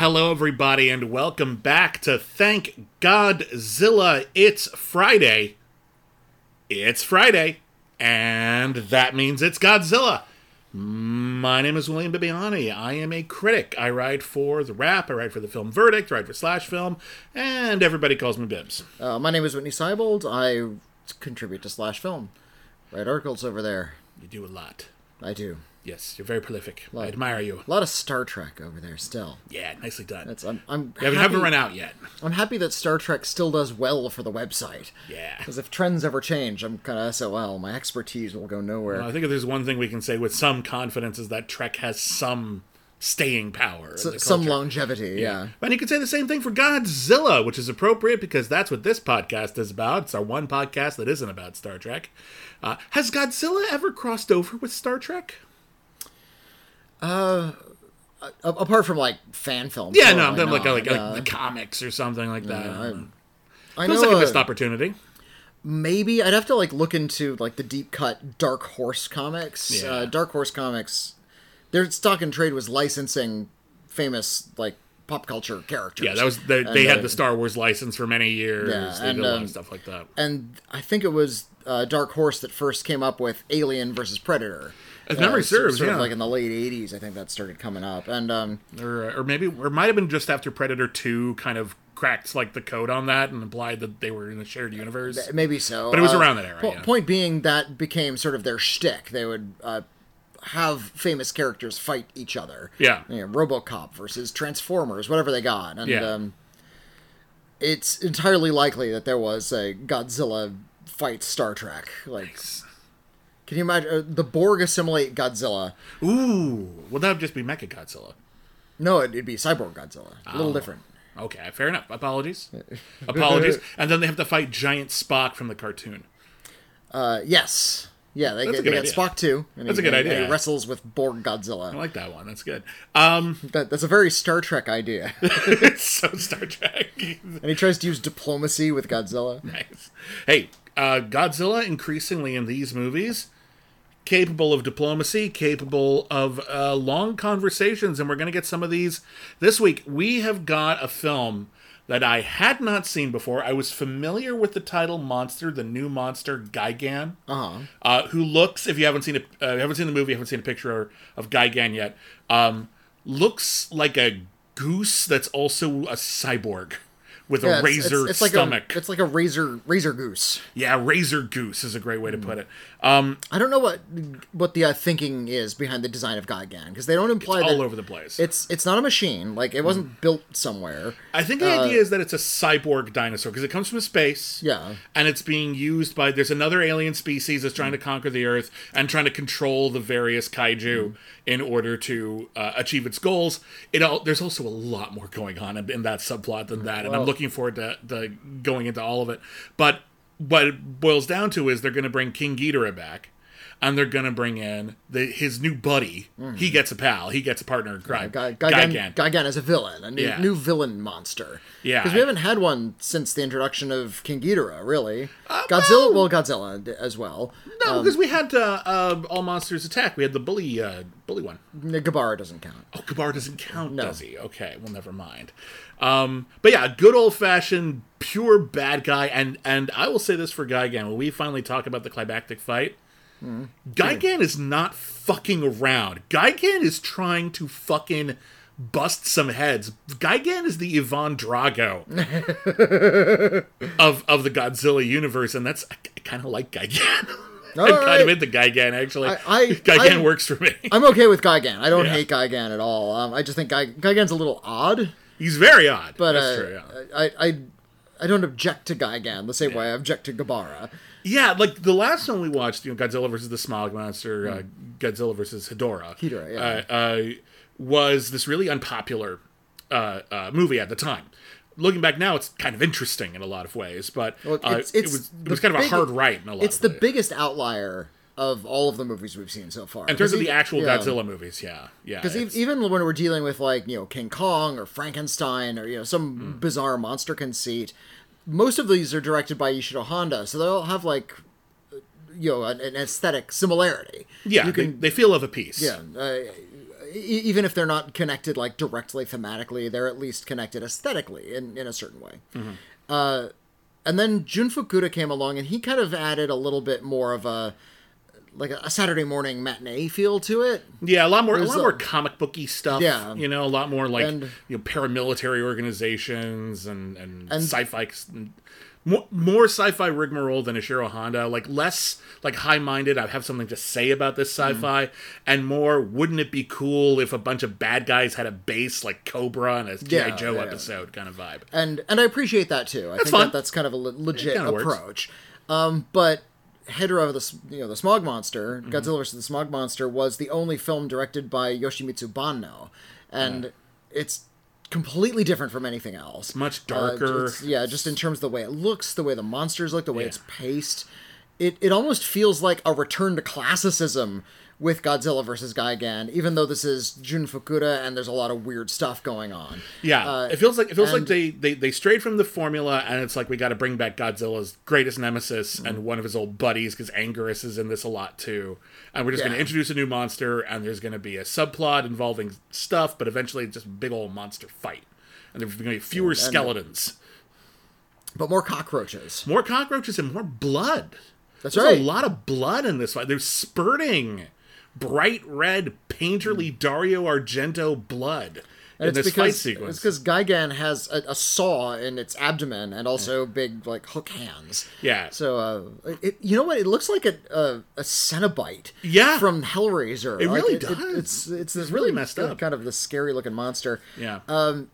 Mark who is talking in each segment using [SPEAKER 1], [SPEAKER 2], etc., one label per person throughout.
[SPEAKER 1] Hello, everybody, and welcome back to Thank Godzilla. It's Friday. It's Friday, and that means it's Godzilla. My name is William Bibbiani. I am a critic. I write for The Wrap, I write for The Film Verdict, I write for Slash Film, and everybody calls me Bibbs.
[SPEAKER 2] Uh, my name is Witney Seibold. I contribute to Slash Film. Write articles over there.
[SPEAKER 1] You do a lot.
[SPEAKER 2] I do.
[SPEAKER 1] Yes, you're very prolific. I admire you.
[SPEAKER 2] A lot of Star Trek over there still.
[SPEAKER 1] Yeah, nicely done.
[SPEAKER 2] That's I'm I'm happy,
[SPEAKER 1] haven't run out yet.
[SPEAKER 2] I'm happy that Star Trek still does well for the website.
[SPEAKER 1] Yeah.
[SPEAKER 2] Because if trends ever change, I'm kind of SOL. My expertise will go nowhere.
[SPEAKER 1] I think if there's one thing we can say with some confidence is that Trek has some staying power.
[SPEAKER 2] So- some longevity, yeah.
[SPEAKER 1] And you could say the same thing for Godzilla, which is appropriate because that's what this podcast is about. It's our one podcast that isn't about Star Trek. Uh, has Godzilla ever crossed over with Star Trek?
[SPEAKER 2] A- apart from like fan films.
[SPEAKER 1] Yeah, no, I'm talking like, like,
[SPEAKER 2] yeah.
[SPEAKER 1] like the comics or something like that.
[SPEAKER 2] I
[SPEAKER 1] Feels
[SPEAKER 2] know
[SPEAKER 1] like a
[SPEAKER 2] uh,
[SPEAKER 1] missed opportunity.
[SPEAKER 2] maybe I'd have to like look into like the deep cut Dark Horse comics.
[SPEAKER 1] Yeah.
[SPEAKER 2] Uh, Dark Horse comics, their stock and trade was licensing famous like pop culture characters.
[SPEAKER 1] Yeah, that was they, they had
[SPEAKER 2] uh,
[SPEAKER 1] the Star Wars license for many years.
[SPEAKER 2] Yeah,
[SPEAKER 1] they
[SPEAKER 2] and,
[SPEAKER 1] did a lot
[SPEAKER 2] um,
[SPEAKER 1] of stuff like that.
[SPEAKER 2] and I think it was uh, Dark Horse that first came up with Alien versus Predator.
[SPEAKER 1] If memory
[SPEAKER 2] Uh, so-
[SPEAKER 1] serves,
[SPEAKER 2] sort
[SPEAKER 1] yeah.
[SPEAKER 2] of like in the late '80s, I think that started coming up, and um,
[SPEAKER 1] or or maybe or it might have been just after Predator Two kind of cracked like the code on that and implied that they were in a shared universe.
[SPEAKER 2] maybe so.
[SPEAKER 1] But it was
[SPEAKER 2] Uh,
[SPEAKER 1] around that era,
[SPEAKER 2] po-
[SPEAKER 1] yeah.
[SPEAKER 2] Point being, that became sort of their shtick. They would uh, have famous characters fight each other.
[SPEAKER 1] Yeah.
[SPEAKER 2] you know, RoboCop versus Transformers, whatever they got, and
[SPEAKER 1] Yeah.
[SPEAKER 2] um, it's entirely likely that there was a Godzilla fight Star Trek. Like, can you imagine uh, the Borg assimilate Godzilla?
[SPEAKER 1] Ooh, well that would just be Mecha Godzilla.
[SPEAKER 2] No, it'd be Cyborg Godzilla. A
[SPEAKER 1] Oh.
[SPEAKER 2] little different.
[SPEAKER 1] Okay, fair enough. Apologies. Apologies. And then they have to fight giant Spock from the cartoon.
[SPEAKER 2] Uh, yes. Yeah, they,
[SPEAKER 1] That's
[SPEAKER 2] get, they get. Spock too.
[SPEAKER 1] That's
[SPEAKER 2] he,
[SPEAKER 1] a good
[SPEAKER 2] and
[SPEAKER 1] idea.
[SPEAKER 2] He wrestles with Borg Godzilla.
[SPEAKER 1] I like that one. That's good. Um,
[SPEAKER 2] That, that's a very Star Trek idea.
[SPEAKER 1] it's so Star Trek.
[SPEAKER 2] and he tries to use diplomacy with Godzilla.
[SPEAKER 1] nice. Hey, uh, Godzilla increasingly in these movies capable of diplomacy, capable of uh, long conversations, and we're going to get some of these this week. We have got a film that I had not seen before. I was familiar with the title Monster, the new monster Gigan,
[SPEAKER 2] Uh-huh.
[SPEAKER 1] uh, who looks, if you haven't seen it, uh, haven't seen the movie, haven't seen a picture of Gigan yet, um, looks like a goose that's also a cyborg with
[SPEAKER 2] Yeah,
[SPEAKER 1] a razor
[SPEAKER 2] it's, it's like
[SPEAKER 1] stomach.
[SPEAKER 2] A, it's like a razor razor goose.
[SPEAKER 1] Yeah, razor goose is a great way to
[SPEAKER 2] Hmm.
[SPEAKER 1] put it. Um,
[SPEAKER 2] I don't know what what the uh, thinking is behind the design of Gigan because they don't imply that
[SPEAKER 1] all over the place.
[SPEAKER 2] it's it's not a machine. Like it wasn't built somewhere.
[SPEAKER 1] I think the idea is that it's a cyborg dinosaur because it comes from space.
[SPEAKER 2] uh, Yeah.
[SPEAKER 1] and it's being used by there's another alien species that's trying to conquer the Earth and trying to control the various kaiju in order to uh, achieve its goals. It all there's also a lot more going on in, in that subplot than that, and I'm looking forward to, to going into all of it. But what it boils down to is they're going to bring King Ghidorah back. And they're gonna bring in the his new buddy. He gets a pal. He gets a partner in crime.
[SPEAKER 2] Gi-
[SPEAKER 1] Gigan.
[SPEAKER 2] Gigan, Gigan is a villain, a new,
[SPEAKER 1] Yeah.
[SPEAKER 2] new villain monster.
[SPEAKER 1] Yeah,
[SPEAKER 2] because we haven't had one since the introduction of King Ghidorah. Really,
[SPEAKER 1] Uh,
[SPEAKER 2] Godzilla. Well, Godzilla as well.
[SPEAKER 1] No, because we had uh, uh, All Monsters Attack. We had the bully uh, bully one.
[SPEAKER 2] Gabara doesn't count.
[SPEAKER 1] Oh, Gabara doesn't count,
[SPEAKER 2] No.
[SPEAKER 1] does he? Okay, well, never mind. Um, but yeah, good old fashioned, pure bad guy. And and I will say this for Guy Gigan: when we finally talk about the climactic fight,
[SPEAKER 2] Hmm.
[SPEAKER 1] Gigan is not fucking around. Gigan is trying to fucking bust some heads. Gigan is the Ivan Drago of of the Godzilla universe, and that's I, kind of like Gigan. I'm kind
[SPEAKER 2] right.
[SPEAKER 1] of into Gigan actually.
[SPEAKER 2] I- I-
[SPEAKER 1] Gigan
[SPEAKER 2] I-
[SPEAKER 1] works for me.
[SPEAKER 2] I'm okay with Gigan. I don't
[SPEAKER 1] Yeah.
[SPEAKER 2] hate Gigan at all. Um, I just think Gi- Gigan's a little odd,
[SPEAKER 1] He's very odd.
[SPEAKER 2] but
[SPEAKER 1] that's
[SPEAKER 2] uh,
[SPEAKER 1] true. Yeah.
[SPEAKER 2] I, I I don't object to Gigan the same way I object to Gabara.
[SPEAKER 1] Yeah, like the last one we watched, you know, Godzilla versus the Smog Monster, uh, Godzilla versus Hedorah.
[SPEAKER 2] Hedorah, yeah.
[SPEAKER 1] Uh, uh, was this really unpopular uh, uh, movie at the time. Looking back now, it's kind of interesting in a lot of ways, but
[SPEAKER 2] Well,
[SPEAKER 1] uh,
[SPEAKER 2] it's-
[SPEAKER 1] it was it was kind of a hard right in a lot. Of ways.
[SPEAKER 2] It's the
[SPEAKER 1] ways.
[SPEAKER 2] biggest outlier of all of the movies we've seen so far.
[SPEAKER 1] in terms of the actual
[SPEAKER 2] yeah.
[SPEAKER 1] Godzilla movies. Yeah, yeah.
[SPEAKER 2] Because even when we're dealing with like you know King Kong or Frankenstein or you know some
[SPEAKER 1] Hmm.
[SPEAKER 2] bizarre monster conceit, most of these are directed by Ishiro Honda, so they'll have like you know an, an aesthetic similarity.
[SPEAKER 1] yeah,
[SPEAKER 2] you
[SPEAKER 1] they,
[SPEAKER 2] can
[SPEAKER 1] they feel of a piece.
[SPEAKER 2] yeah. Uh, even if they're not connected like directly thematically, they're at least connected aesthetically in, in a certain way. Uh, and then Jun Fukuda came along and he kind of added a little bit more of a like a Saturday morning matinee feel to it.
[SPEAKER 1] Yeah, a lot more, a lot
[SPEAKER 2] a-
[SPEAKER 1] more comic booky stuff.
[SPEAKER 2] Yeah.
[SPEAKER 1] you know, a lot more like
[SPEAKER 2] And-
[SPEAKER 1] you know paramilitary organizations and and,
[SPEAKER 2] And-
[SPEAKER 1] sci-fi. More, more sci-fi rigmarole than Ishiro Honda. Like less like high-minded. I have something to say about this
[SPEAKER 2] Mm.
[SPEAKER 1] sci-fi, and more. Wouldn't it be cool if a bunch of bad guys had a base like Cobra and a GI
[SPEAKER 2] Yeah,
[SPEAKER 1] Joe
[SPEAKER 2] yeah.
[SPEAKER 1] episode kind of vibe?
[SPEAKER 2] and and I appreciate that too. I think
[SPEAKER 1] fun.
[SPEAKER 2] that that's kind of a legit approach. Um, but Hedorah, the you know the Smog Monster,
[SPEAKER 1] Mm-hmm.
[SPEAKER 2] Godzilla vs the Smog Monster, was the only film directed by Yoshimitsu Banno, and it's completely different from anything else.
[SPEAKER 1] Much
[SPEAKER 2] Uh,
[SPEAKER 1] darker.
[SPEAKER 2] it's- yeah, just in terms of the way it looks, the way the monsters look, the way
[SPEAKER 1] Yeah.
[SPEAKER 2] it's paced. It, it almost feels like a return to classicism with Godzilla versus Gigan, even though this is Jun Fukuda and there's a lot of weird stuff going on.
[SPEAKER 1] Yeah,
[SPEAKER 2] Uh,
[SPEAKER 1] it feels like it feels like they, they they strayed from the formula, and it's like we got to bring back Godzilla's greatest nemesis
[SPEAKER 2] Mm-hmm.
[SPEAKER 1] and one of his old buddies because Anguirus is in this a lot too, and we're just going to introduce a new monster, and there's going to be a subplot involving stuff, but eventually just big old monster fight, and there's going to be fewer skeletons,
[SPEAKER 2] But more cockroaches.
[SPEAKER 1] more cockroaches, and more blood.
[SPEAKER 2] That's
[SPEAKER 1] There's
[SPEAKER 2] right.
[SPEAKER 1] a lot of blood in this fight. There's spurting bright red, painterly Dario Argento blood
[SPEAKER 2] And
[SPEAKER 1] in this
[SPEAKER 2] it's
[SPEAKER 1] fight
[SPEAKER 2] because
[SPEAKER 1] sequence.
[SPEAKER 2] it's because Gigan has a, a saw in its abdomen and also big like hook hands.
[SPEAKER 1] Yeah.
[SPEAKER 2] So uh, it, you know what? It looks like a a, a Cenobite.
[SPEAKER 1] Yeah.
[SPEAKER 2] From Hellraiser.
[SPEAKER 1] It
[SPEAKER 2] Like,
[SPEAKER 1] really
[SPEAKER 2] it-
[SPEAKER 1] does.
[SPEAKER 2] it's it's this
[SPEAKER 1] really
[SPEAKER 2] really
[SPEAKER 1] messed up.
[SPEAKER 2] Kind of the scary looking monster.
[SPEAKER 1] yeah.
[SPEAKER 2] Um,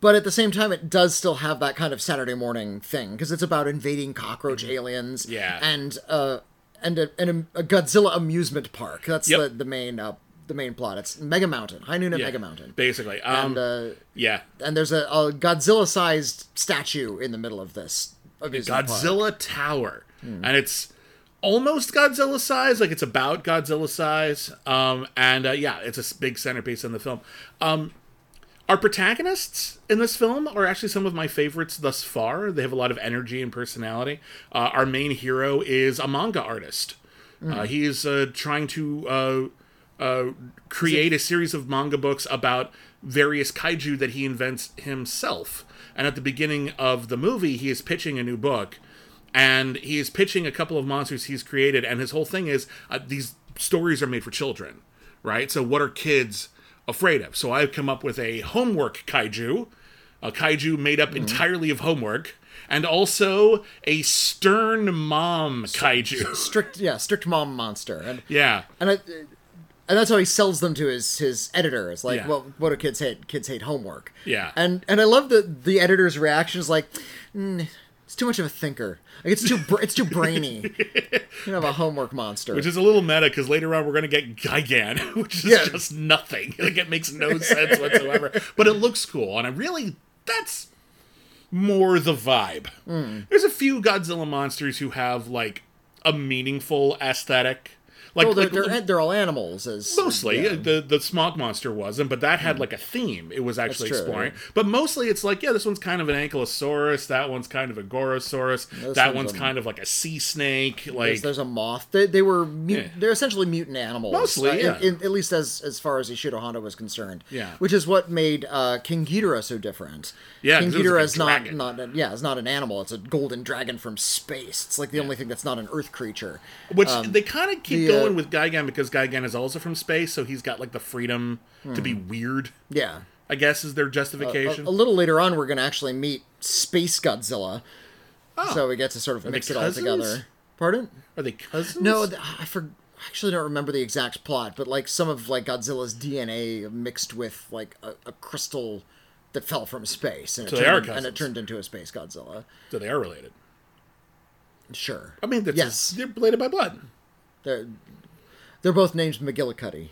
[SPEAKER 2] But at the same time, it does still have that kind of Saturday morning thing because it's about invading cockroach aliens.
[SPEAKER 1] Mm-hmm. Yeah.
[SPEAKER 2] And uh and a, and a, Godzilla amusement park. That's
[SPEAKER 1] Yep.
[SPEAKER 2] the the main uh, the main plot. It's Mega Mountain, High Noon at
[SPEAKER 1] Yeah,
[SPEAKER 2] Mega Mountain.
[SPEAKER 1] Basically. Um,
[SPEAKER 2] And uh,
[SPEAKER 1] yeah.
[SPEAKER 2] and there's a, a Godzilla-sized statue in the middle of this. amusement park.
[SPEAKER 1] Godzilla Tower. And it's almost Godzilla size, like it's about Godzilla size. Um, and uh, yeah, it's a big centerpiece in the film. Um, our protagonists in this film are actually some of my favorites thus far. They have a lot of energy and personality. Uh, our main hero is a manga artist. Uh, he is uh, trying to uh, uh, create a series of manga books about various kaiju that he invents himself. And at the beginning of the movie, he is pitching a new book, and he is pitching a couple of monsters he's created. And his whole thing is uh, these stories are made for children, right? So what are kids afraid of? So I've come up with a homework kaiju, a kaiju made up entirely of homework. And also a stern mom kaiju.
[SPEAKER 2] strict, yeah, strict mom monster, and
[SPEAKER 1] Yeah.
[SPEAKER 2] and it, and that's how he sells them to his his editor. It's like,
[SPEAKER 1] Yeah.
[SPEAKER 2] well, what do kids hate? Kids hate homework.
[SPEAKER 1] Yeah.
[SPEAKER 2] and and I love the the editor's reaction is like, mm, it's too much of a thinker. Like it's too br- it's too brainy. you have a homework monster.
[SPEAKER 1] Which is a little meta because later on we're going to get Gigan, which is just nothing. Like it makes no sense whatsoever. But it looks cool, and I really that's more the vibe.
[SPEAKER 2] Hmm.
[SPEAKER 1] There's a few Godzilla monsters who have like a meaningful aesthetic. Like,
[SPEAKER 2] well, they're,
[SPEAKER 1] like
[SPEAKER 2] they're, they're all animals, as
[SPEAKER 1] mostly
[SPEAKER 2] yeah.
[SPEAKER 1] the the smog monster wasn't, but that had like a theme. It was actually
[SPEAKER 2] true,
[SPEAKER 1] exploring. But mostly it's like, yeah, this one's kind of an ankylosaurus. That one's kind of a gorosaurus. that
[SPEAKER 2] one's
[SPEAKER 1] kind of like a sea snake. Like
[SPEAKER 2] There's, there's a moth. They, they were mut-
[SPEAKER 1] Yeah.
[SPEAKER 2] they're essentially mutant animals.
[SPEAKER 1] Mostly,
[SPEAKER 2] uh,
[SPEAKER 1] yeah.
[SPEAKER 2] in- at least as as far as Ishiro Honda was concerned.
[SPEAKER 1] Yeah.
[SPEAKER 2] Which is what made uh, King Ghidorah so different.
[SPEAKER 1] Yeah,
[SPEAKER 2] King
[SPEAKER 1] like
[SPEAKER 2] Ghidorah is not not a, yeah, it's not an animal. It's a golden dragon from space. It's like the only thing that's not an Earth creature.
[SPEAKER 1] Which they kind of keep
[SPEAKER 2] Um, the, uh,
[SPEAKER 1] going with Gigan because Gigan is also from space, so he's got like the freedom to be
[SPEAKER 2] Hmm.
[SPEAKER 1] weird.
[SPEAKER 2] Yeah.
[SPEAKER 1] I guess is their
[SPEAKER 2] A,
[SPEAKER 1] justification.
[SPEAKER 2] a little later on, we're going to actually meet Space Godzilla. So we get to sort of mix it all together. Pardon?
[SPEAKER 1] Are they cousins?
[SPEAKER 2] No, th- I for, I actually don't remember the exact plot, but like some of like Godzilla's DNA mixed with like a, a crystal that fell from space, and it,
[SPEAKER 1] So they
[SPEAKER 2] turned, and it turned into a space Godzilla.
[SPEAKER 1] so they are related.
[SPEAKER 2] Sure,
[SPEAKER 1] I mean, that's
[SPEAKER 2] Yes.
[SPEAKER 1] they're related by blood.
[SPEAKER 2] they're they're both named McGillicuddy.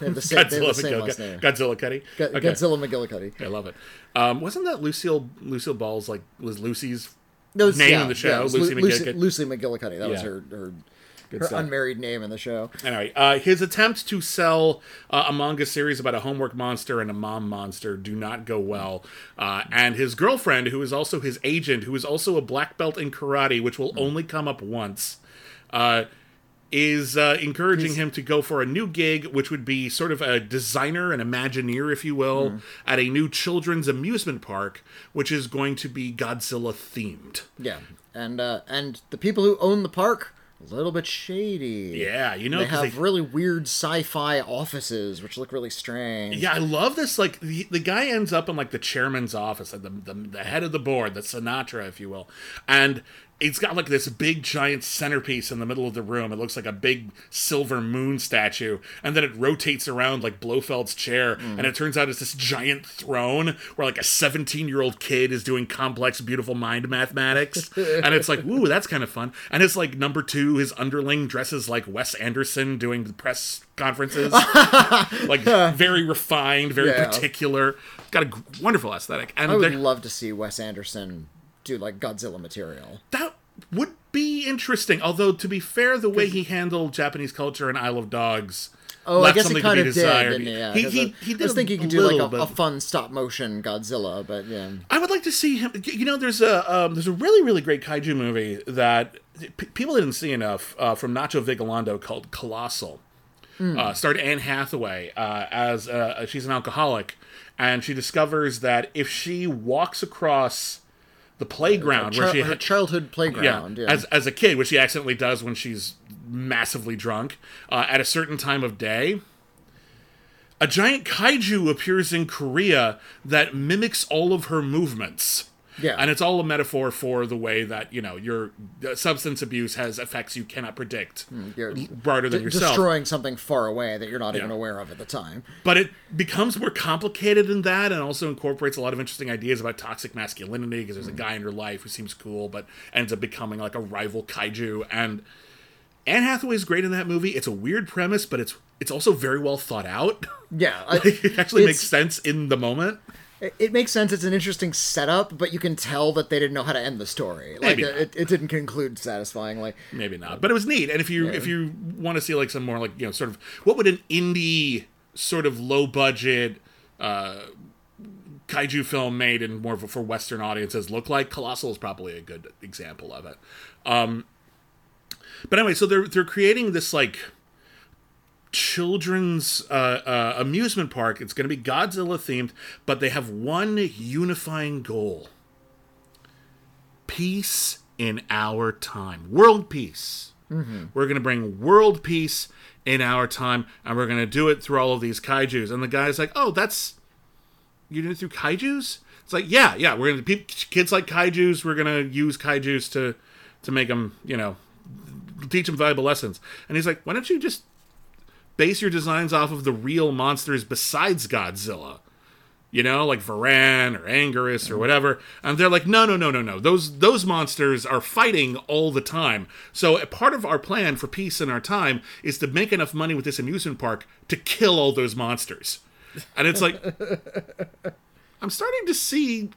[SPEAKER 2] They have the same, they have
[SPEAKER 1] Godzilla,
[SPEAKER 2] the same last name.
[SPEAKER 1] Godzilla Cuddy.
[SPEAKER 2] Go-
[SPEAKER 1] Okay.
[SPEAKER 2] Godzilla McGillicuddy.
[SPEAKER 1] I love it. Um, wasn't that Lucille Lucille Ball's like was Lucy's
[SPEAKER 2] No,
[SPEAKER 1] name
[SPEAKER 2] yeah,
[SPEAKER 1] in the show?
[SPEAKER 2] yeah,
[SPEAKER 1] Lucy
[SPEAKER 2] Lu- Lucy,
[SPEAKER 1] McGillicuddy.
[SPEAKER 2] Lucy McGillicuddy. That was her her, her unmarried name in the show.
[SPEAKER 1] Anyway, uh, his attempts to sell uh, a manga series about a homework monster and a mom monster do not go well. Uh, and his girlfriend, who is also his agent, who is also a black belt in karate, which will only come up once, uh, is uh, encouraging him to go for a new gig, which would be sort of a designer, an Imagineer, if you will,
[SPEAKER 2] Hmm.
[SPEAKER 1] at a new children's amusement park, which is going to be Godzilla themed.
[SPEAKER 2] Yeah, and uh, and the people who own the park a little bit shady.
[SPEAKER 1] Yeah, you know,
[SPEAKER 2] they have
[SPEAKER 1] they-
[SPEAKER 2] really weird sci-fi offices which look really strange.
[SPEAKER 1] Yeah, I love this. Like the, the guy ends up in like the chairman's office, like the, the the head of the board, the Sinatra, if you will, and it's got like this big giant centerpiece in the middle of the room. It looks like a big silver moon statue, and then it rotates around like Blofeld's chair,
[SPEAKER 2] Mm.
[SPEAKER 1] and it turns out it's this giant throne where like a seventeen year old kid is doing complex, beautiful mind mathematics, and it's like, ooh, that's kind of fun. And it's like number two, his underling dresses like Wes Anderson doing the press conferences like very refined, very
[SPEAKER 2] Yeah.
[SPEAKER 1] particular. Got a wonderful aesthetic, and
[SPEAKER 2] I would love to see Wes Anderson do like Godzilla material.
[SPEAKER 1] that would be interesting. Although to be fair, the way he handled Japanese culture and Isle of Dogs.
[SPEAKER 2] Oh, I
[SPEAKER 1] left
[SPEAKER 2] guess he
[SPEAKER 1] something to
[SPEAKER 2] kind of
[SPEAKER 1] desired.
[SPEAKER 2] did? Yeah,
[SPEAKER 1] he, he, he did
[SPEAKER 2] I was thinking he could do like a, a fun stop motion Godzilla, but yeah.
[SPEAKER 1] I would like to see him. You know, there's a um, there's a really really great kaiju movie that p- people didn't see enough uh, from Nacho Vigalondo called Colossal. Uh, starred Anne Hathaway uh, as uh, she's an alcoholic, and she discovers that if she walks across the playground where she
[SPEAKER 2] her childhood playground. Yeah,
[SPEAKER 1] as as a kid, which she accidentally does when she's massively drunk, uh, at a certain time of day. A giant kaiju appears in Korea that mimics all of her movements.
[SPEAKER 2] Yeah.
[SPEAKER 1] And it's all a metaphor for the way that, you know, your substance abuse has effects you cannot predict mm,
[SPEAKER 2] You're
[SPEAKER 1] broader than
[SPEAKER 2] d-
[SPEAKER 1] yourself.
[SPEAKER 2] destroying something far away that you're not even aware of at the time.
[SPEAKER 1] But it becomes more complicated than that and also incorporates a lot of interesting ideas about toxic masculinity because there's a mm. guy in her life who seems cool but ends up becoming like a rival kaiju. And Anne Hathaway's great in that movie. It's a weird premise, but it's it's also very well thought out.
[SPEAKER 2] Yeah, I-
[SPEAKER 1] it actually makes sense in the moment.
[SPEAKER 2] It, makes sense. It's an interesting setup, but you can tell that they didn't know how to end the story. Like
[SPEAKER 1] Maybe
[SPEAKER 2] uh, it, it didn't conclude satisfyingly.
[SPEAKER 1] Maybe not, but it was neat. And if you if you want to see like some more like you know sort of what would an indie sort of low budget uh, kaiju film made in more of for Western audiences look like, Colossal is probably a good example of it. Um, but anyway, so they're they're creating this like children's uh, uh, amusement park. It's going to be Godzilla themed, but they have one unifying goal peace in our time, world peace. We're going to bring world peace in our time, and we're going to do it through all of these kaijus. And the guy's like, "Oh, that's you do it through kaijus." It's like, yeah, yeah. We're going to kids like kaijus. We're going to use kaijus to to make them, you know, teach them valuable lessons. And he's like, "Why don't you just base your designs off of the real monsters besides Godzilla?" you know, like Varan or Anguirus or whatever. And they're like, no, no, no, no, no. Those those monsters are fighting all the time. So a part of our plan for peace in our time is to make enough money with this amusement park to kill all those monsters. And it's like, I'm starting to see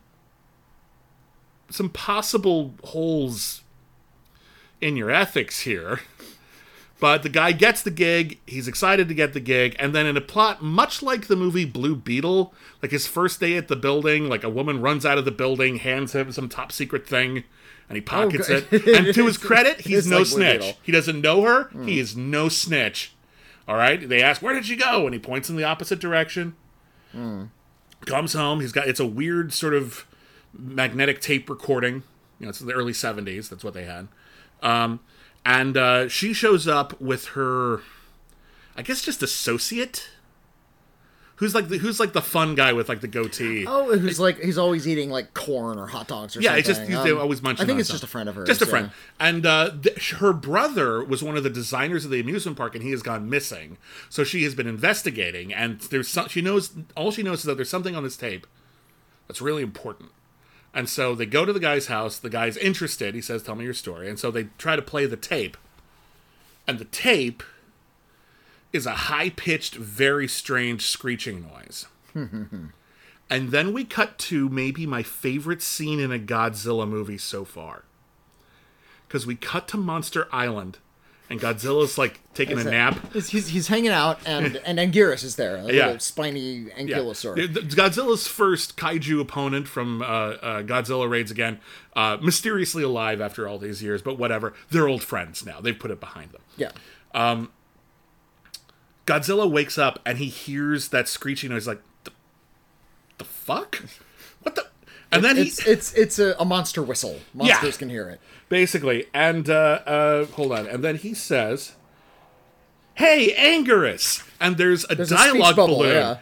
[SPEAKER 1] some possible holes in your ethics here. But the guy gets the gig, he's excited to get the gig, and then in a plot much like the movie Blue Beetle, like his first day at the building, like a woman runs out of the building, hands him some top secret thing, and he pockets
[SPEAKER 2] good.
[SPEAKER 1] it. And to his credit, he's no
[SPEAKER 2] like
[SPEAKER 1] snitch. He doesn't know her, he is no snitch. All right? They ask, Where did she go? And he points in the opposite direction. Comes home, he's got it's a weird sort of magnetic tape recording. You know, it's the early 70s, that's what they had. Um, and uh, she shows up with her, I guess, just associate, who's like the, who's like the fun guy with like the goatee.
[SPEAKER 2] Oh, who's like he's always eating like corn or hot dogs or
[SPEAKER 1] yeah,
[SPEAKER 2] something.
[SPEAKER 1] it's just he's
[SPEAKER 2] Um,
[SPEAKER 1] always munching.
[SPEAKER 2] I think it's
[SPEAKER 1] stuff.
[SPEAKER 2] just a friend of hers.
[SPEAKER 1] Just a
[SPEAKER 2] yeah.
[SPEAKER 1] friend. And uh, th- her brother was one of the designers of the amusement park, and he has gone missing. So she has been investigating, and there's some, she knows all she knows is that there's something on this tape that's really important. And so they go to the guy's house. The guy's interested. He says, "Tell me your story." And so they try to play the tape, and the tape is a high-pitched, very strange screeching noise. and then we cut to maybe my favorite scene in a Godzilla movie so far. Because we cut to Monster Island, and Godzilla's like taking a nap.
[SPEAKER 2] He's, he's, hanging out, and and Anguirus is there, a
[SPEAKER 1] Yeah.
[SPEAKER 2] spiny ankylosaur.
[SPEAKER 1] The- Godzilla's first kaiju opponent from uh, uh, Godzilla Raids Again, uh, mysteriously alive after all these years, but whatever. They're old friends now. They've put it behind them.
[SPEAKER 2] Yeah.
[SPEAKER 1] Godzilla wakes up and he hears that screeching noise. Like, the, the fuck? What the? And then he
[SPEAKER 2] It's it's it's a, a monster whistle. Monsters can hear it.
[SPEAKER 1] Basically, and uh, uh, hold on, and then he says, "Hey, Anguirus," and there's a
[SPEAKER 2] a speech
[SPEAKER 1] dialogue
[SPEAKER 2] bubble,
[SPEAKER 1] balloon,
[SPEAKER 2] yeah.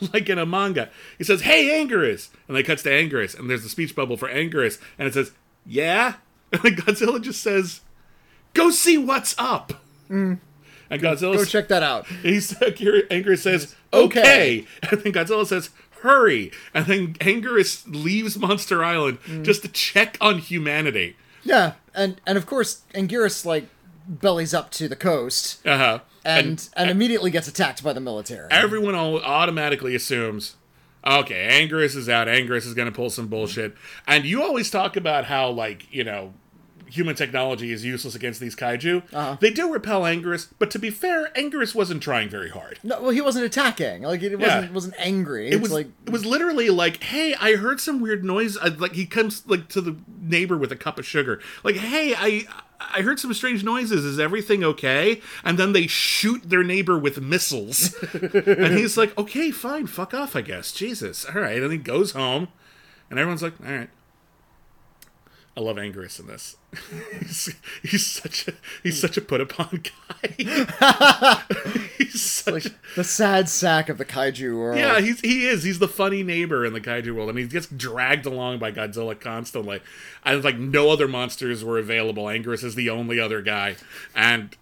[SPEAKER 1] like in a manga. He says, "Hey, Anguirus," and they cuts to Anguirus, and there's a speech bubble for Anguirus, and it says, "Yeah," and Godzilla just says, "Go see what's up." And Godzilla
[SPEAKER 2] Mm. Go check that out.
[SPEAKER 1] He's Anguirus says, okay.
[SPEAKER 2] Okay.
[SPEAKER 1] And then Godzilla says, hurry. And then Anguirus leaves Monster Island
[SPEAKER 2] Mm.
[SPEAKER 1] just to check on humanity.
[SPEAKER 2] Yeah, and and of course Anguirus like bellies up to the coast
[SPEAKER 1] Uh-huh.
[SPEAKER 2] and and, immediately gets attacked by the military.
[SPEAKER 1] everyone automatically assumes, okay, Anguirus is out. Anguirus is going to pull some bullshit. And you always talk about how, like, you know, human technology is useless against these kaiju.
[SPEAKER 2] Uh-huh.
[SPEAKER 1] They do repel Anguirus, but to be fair, Anguirus wasn't trying very hard.
[SPEAKER 2] no, well, he wasn't attacking. Like it wasn't wasn't angry.
[SPEAKER 1] It was
[SPEAKER 2] like
[SPEAKER 1] it was literally like, hey, I heard some weird noise. I, like he comes like to the neighbor with a cup of sugar. Like, hey, I I heard some strange noises. Is everything okay? And then they shoot their neighbor with missiles, and he's like, okay, fine, fuck off, I guess. Jesus, all right. And he goes home, and everyone's like, all right. I love Anguirus in this. he's, he's such a he's such a put upon guy. he's such a,
[SPEAKER 2] the sad sack of the kaiju world.
[SPEAKER 1] yeah, he's he is. He's the funny neighbor in the kaiju world, and he gets dragged along by Godzilla constantly. And like no other monsters were available. Anguirus is the only other guy, and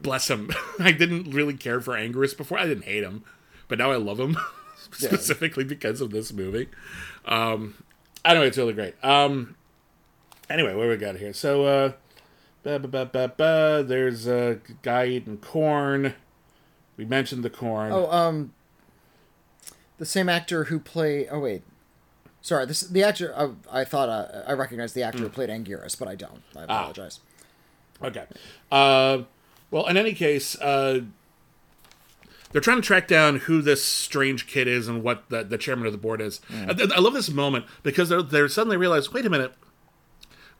[SPEAKER 1] bless him, I didn't really care for Anguirus before. I didn't hate him, but now I love him specifically because of this movie. Um, anyway, it's really great. Um, anyway, what do we got here? So, uh, ba, ba, ba, ba, ba, there's a guy eating corn. We mentioned the corn.
[SPEAKER 2] Oh, um, the same actor who played. Oh wait, sorry. This the actor. I, I thought uh, I recognized the actor who played Anguirus, but I don't.
[SPEAKER 1] Ah.
[SPEAKER 2] I apologize.
[SPEAKER 1] Okay. Uh, well, in any case, uh, they're trying to track down who this strange kid is and what the, the chairman of the board is. I, I love this moment because they're, they're suddenly realize, wait a minute,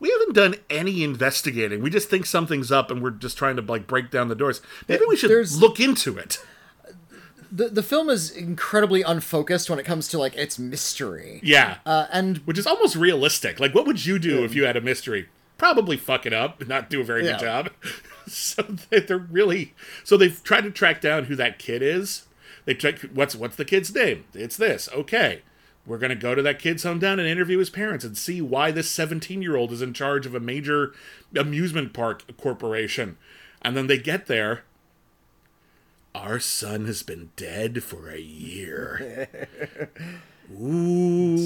[SPEAKER 1] we haven't done any investigating. We just think something's up and we're just trying to like break down the doors. Maybe we should
[SPEAKER 2] There's-
[SPEAKER 1] look into it.
[SPEAKER 2] The the film is incredibly unfocused when it comes to like its mystery.
[SPEAKER 1] Yeah.
[SPEAKER 2] Uh, and
[SPEAKER 1] Which is almost realistic. Like, what would you do if you had a mystery? Probably fuck it up and not do a very good job. so they- they're really so they've tried to track down who that kid is. They check what's what's the kid's name. It's this. Okay, we're gonna go to that kid's hometown and interview his parents and see why this seventeen year old is in charge of a major amusement park corporation. And then they get there. Our son has been dead for a year. Ooh.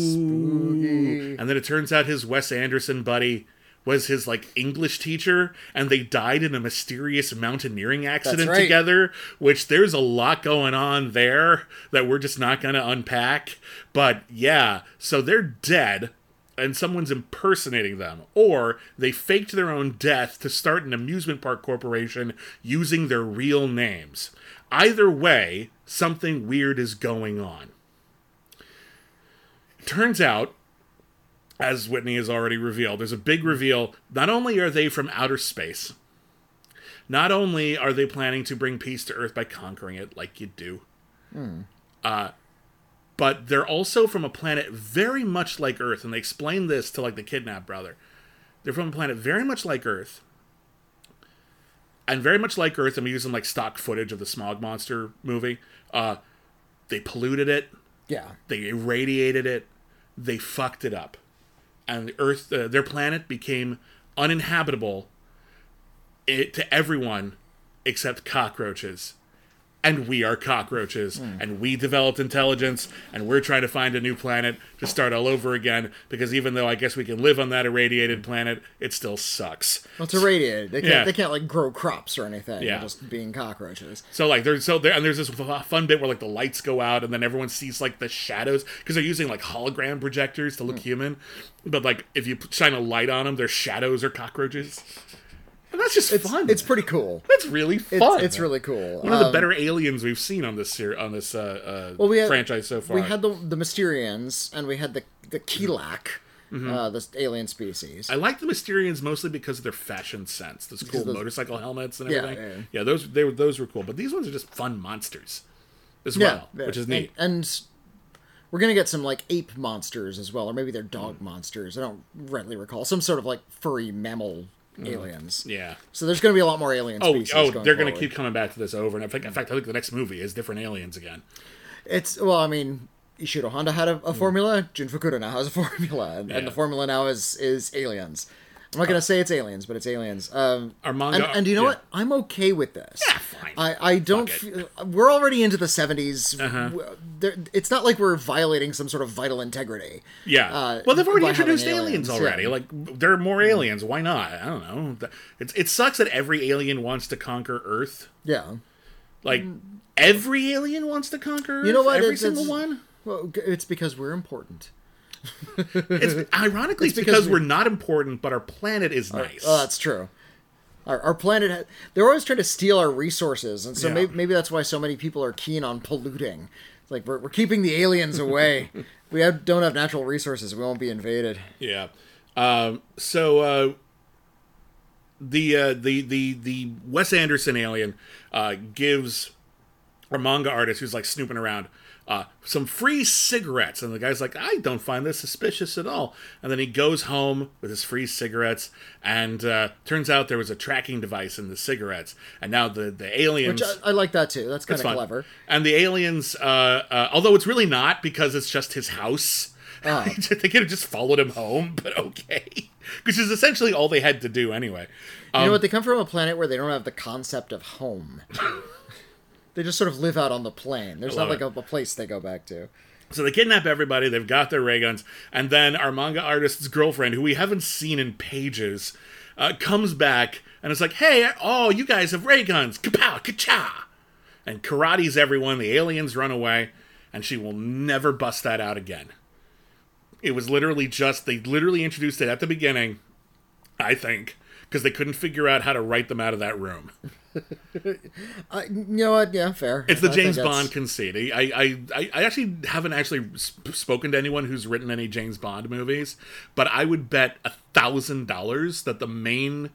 [SPEAKER 1] And then it turns out his Wes Anderson buddy was his like English teacher and they died in a mysterious mountaineering accident
[SPEAKER 2] right.
[SPEAKER 1] together, which there's a lot going on there that we're just not going to unpack. But yeah, so they're dead and someone's impersonating them or they faked their own death to start an amusement park corporation using their real names. Either way, something weird is going on. Turns out, as Witney has already revealed, there's a big reveal. Not only are they from outer space, not only are they planning to bring peace to Earth by conquering it, like you do, uh, but they're also from a planet very much like Earth. And they explain this to like the kidnapped brother. They're from a planet very much like Earth, and very much like Earth. I'm using like stock footage of the Smog Monster movie. Uh, they polluted it
[SPEAKER 2] yeah,
[SPEAKER 1] they irradiated it they fucked it up and the earth uh, their planet became uninhabitable it, to everyone except cockroaches and we are cockroaches hmm. and we developed intelligence and we're trying to find a new planet to start all over again because even though i guess we can live on that irradiated planet it still sucks
[SPEAKER 2] well, it's irradiated. They can't
[SPEAKER 1] Yeah.
[SPEAKER 2] they can't like grow crops or anything.
[SPEAKER 1] Yeah.
[SPEAKER 2] Just being cockroaches.
[SPEAKER 1] So like there's so there and there's this fun bit where like the lights go out and then everyone sees like the shadows because they're using like hologram projectors to look hmm. human, but like if you shine a light on them, their shadows are cockroaches, and that's just
[SPEAKER 2] It's
[SPEAKER 1] fun.
[SPEAKER 2] it's pretty cool.
[SPEAKER 1] that's really
[SPEAKER 2] It's,
[SPEAKER 1] fun.
[SPEAKER 2] it's really cool.
[SPEAKER 1] one of the
[SPEAKER 2] Um,
[SPEAKER 1] better aliens we've seen on this ser- on this uh, uh,
[SPEAKER 2] Well, we had-
[SPEAKER 1] franchise so far.
[SPEAKER 2] We had the the Mysterians and we had the the Kilaak. uh, this alien species.
[SPEAKER 1] I like the Mysterians mostly because of their fashion sense. Those cool
[SPEAKER 2] those-
[SPEAKER 1] motorcycle helmets and
[SPEAKER 2] Yeah,
[SPEAKER 1] everything.
[SPEAKER 2] yeah.
[SPEAKER 1] those they were those were cool. But these ones are just fun monsters as
[SPEAKER 2] yeah,
[SPEAKER 1] well,
[SPEAKER 2] yeah.
[SPEAKER 1] which is neat.
[SPEAKER 2] And, we're gonna get some like ape monsters as well, or maybe they're dog monsters. I don't readily recall some sort of like furry mammal aliens.
[SPEAKER 1] yeah.
[SPEAKER 2] So there's gonna be a lot more alien
[SPEAKER 1] Oh,
[SPEAKER 2] species.
[SPEAKER 1] oh,
[SPEAKER 2] going
[SPEAKER 1] they're going to keep coming back to this over and in fact, in fact, I think the next movie is different aliens again.
[SPEAKER 2] It's well, I mean, Ishiro Honda had a, a formula. Jun Fukuda now has a formula, and, and the
[SPEAKER 1] Hmm.
[SPEAKER 2] Formula now is is aliens. I'm not gonna say it's aliens, but it's aliens. Um,
[SPEAKER 1] Our manga-
[SPEAKER 2] and, and you know
[SPEAKER 1] yeah.
[SPEAKER 2] what? I'm okay with this.
[SPEAKER 1] Yeah, fine.
[SPEAKER 2] I, I don't. Feel, we're already into the 70s.
[SPEAKER 1] Uh-huh.
[SPEAKER 2] There- It's not like we're violating some sort of vital integrity.
[SPEAKER 1] Yeah.
[SPEAKER 2] uh,
[SPEAKER 1] well, they've already introduced aliens, already.
[SPEAKER 2] yeah.
[SPEAKER 1] Like there are more aliens. Why not? I don't know. It's it sucks that every alien wants to conquer Earth.
[SPEAKER 2] Yeah.
[SPEAKER 1] Like every alien wants to conquer Earth.
[SPEAKER 2] You know what?
[SPEAKER 1] Every
[SPEAKER 2] It's-
[SPEAKER 1] single
[SPEAKER 2] it's-
[SPEAKER 1] one.
[SPEAKER 2] Well, it's because we're important.
[SPEAKER 1] It's ironically it's, because,
[SPEAKER 2] because
[SPEAKER 1] we're not important, but our planet is nice.
[SPEAKER 2] Oh, that's true. Our, our planet, ha- they're always trying to steal our resources, and so
[SPEAKER 1] Yeah.
[SPEAKER 2] maybe, maybe that's why so many people are keen on polluting. It's like we're, we're keeping the aliens away. we have, don't have natural resources. We won't be invaded.
[SPEAKER 1] Yeah. Um, so uh, the uh, the the the Wes Anderson alien uh, gives our manga artist who's like snooping around uh, some free cigarettes, and the guy's like, "I don't find this suspicious at all." And then he goes home with his free cigarettes, and uh, turns out there was a tracking device in the cigarettes, and now the the aliens.
[SPEAKER 2] Which I, I like that too. That's kind of clever.
[SPEAKER 1] And the aliens, uh, uh, although it's really not because it's just his house.
[SPEAKER 2] Ah.
[SPEAKER 1] they could have just followed him home, but okay, which is essentially all they had to do anyway.
[SPEAKER 2] you
[SPEAKER 1] Um,
[SPEAKER 2] know what? They come from a planet where they don't have the concept of home. they just sort of live out on the plane. There's not like a, a place they go back to.
[SPEAKER 1] So they kidnap everybody. They've got their ray guns, and then our manga artist's girlfriend, who we haven't seen in pages, uh, comes back and is like, "Hey, oh, you guys have ray guns! Kapow, kacha!" And karate's everyone. The aliens run away, and she will never bust that out again. It was literally just they literally introduced it at the beginning, I think, because they couldn't figure out how to write them out of that room.
[SPEAKER 2] I, uh, you know what? Yeah, fair.
[SPEAKER 1] It's the
[SPEAKER 2] I
[SPEAKER 1] James Bond conceit. I, I, I, I actually haven't actually sp- spoken to anyone who's written any James Bond movies, but I would bet a thousand dollars that the main,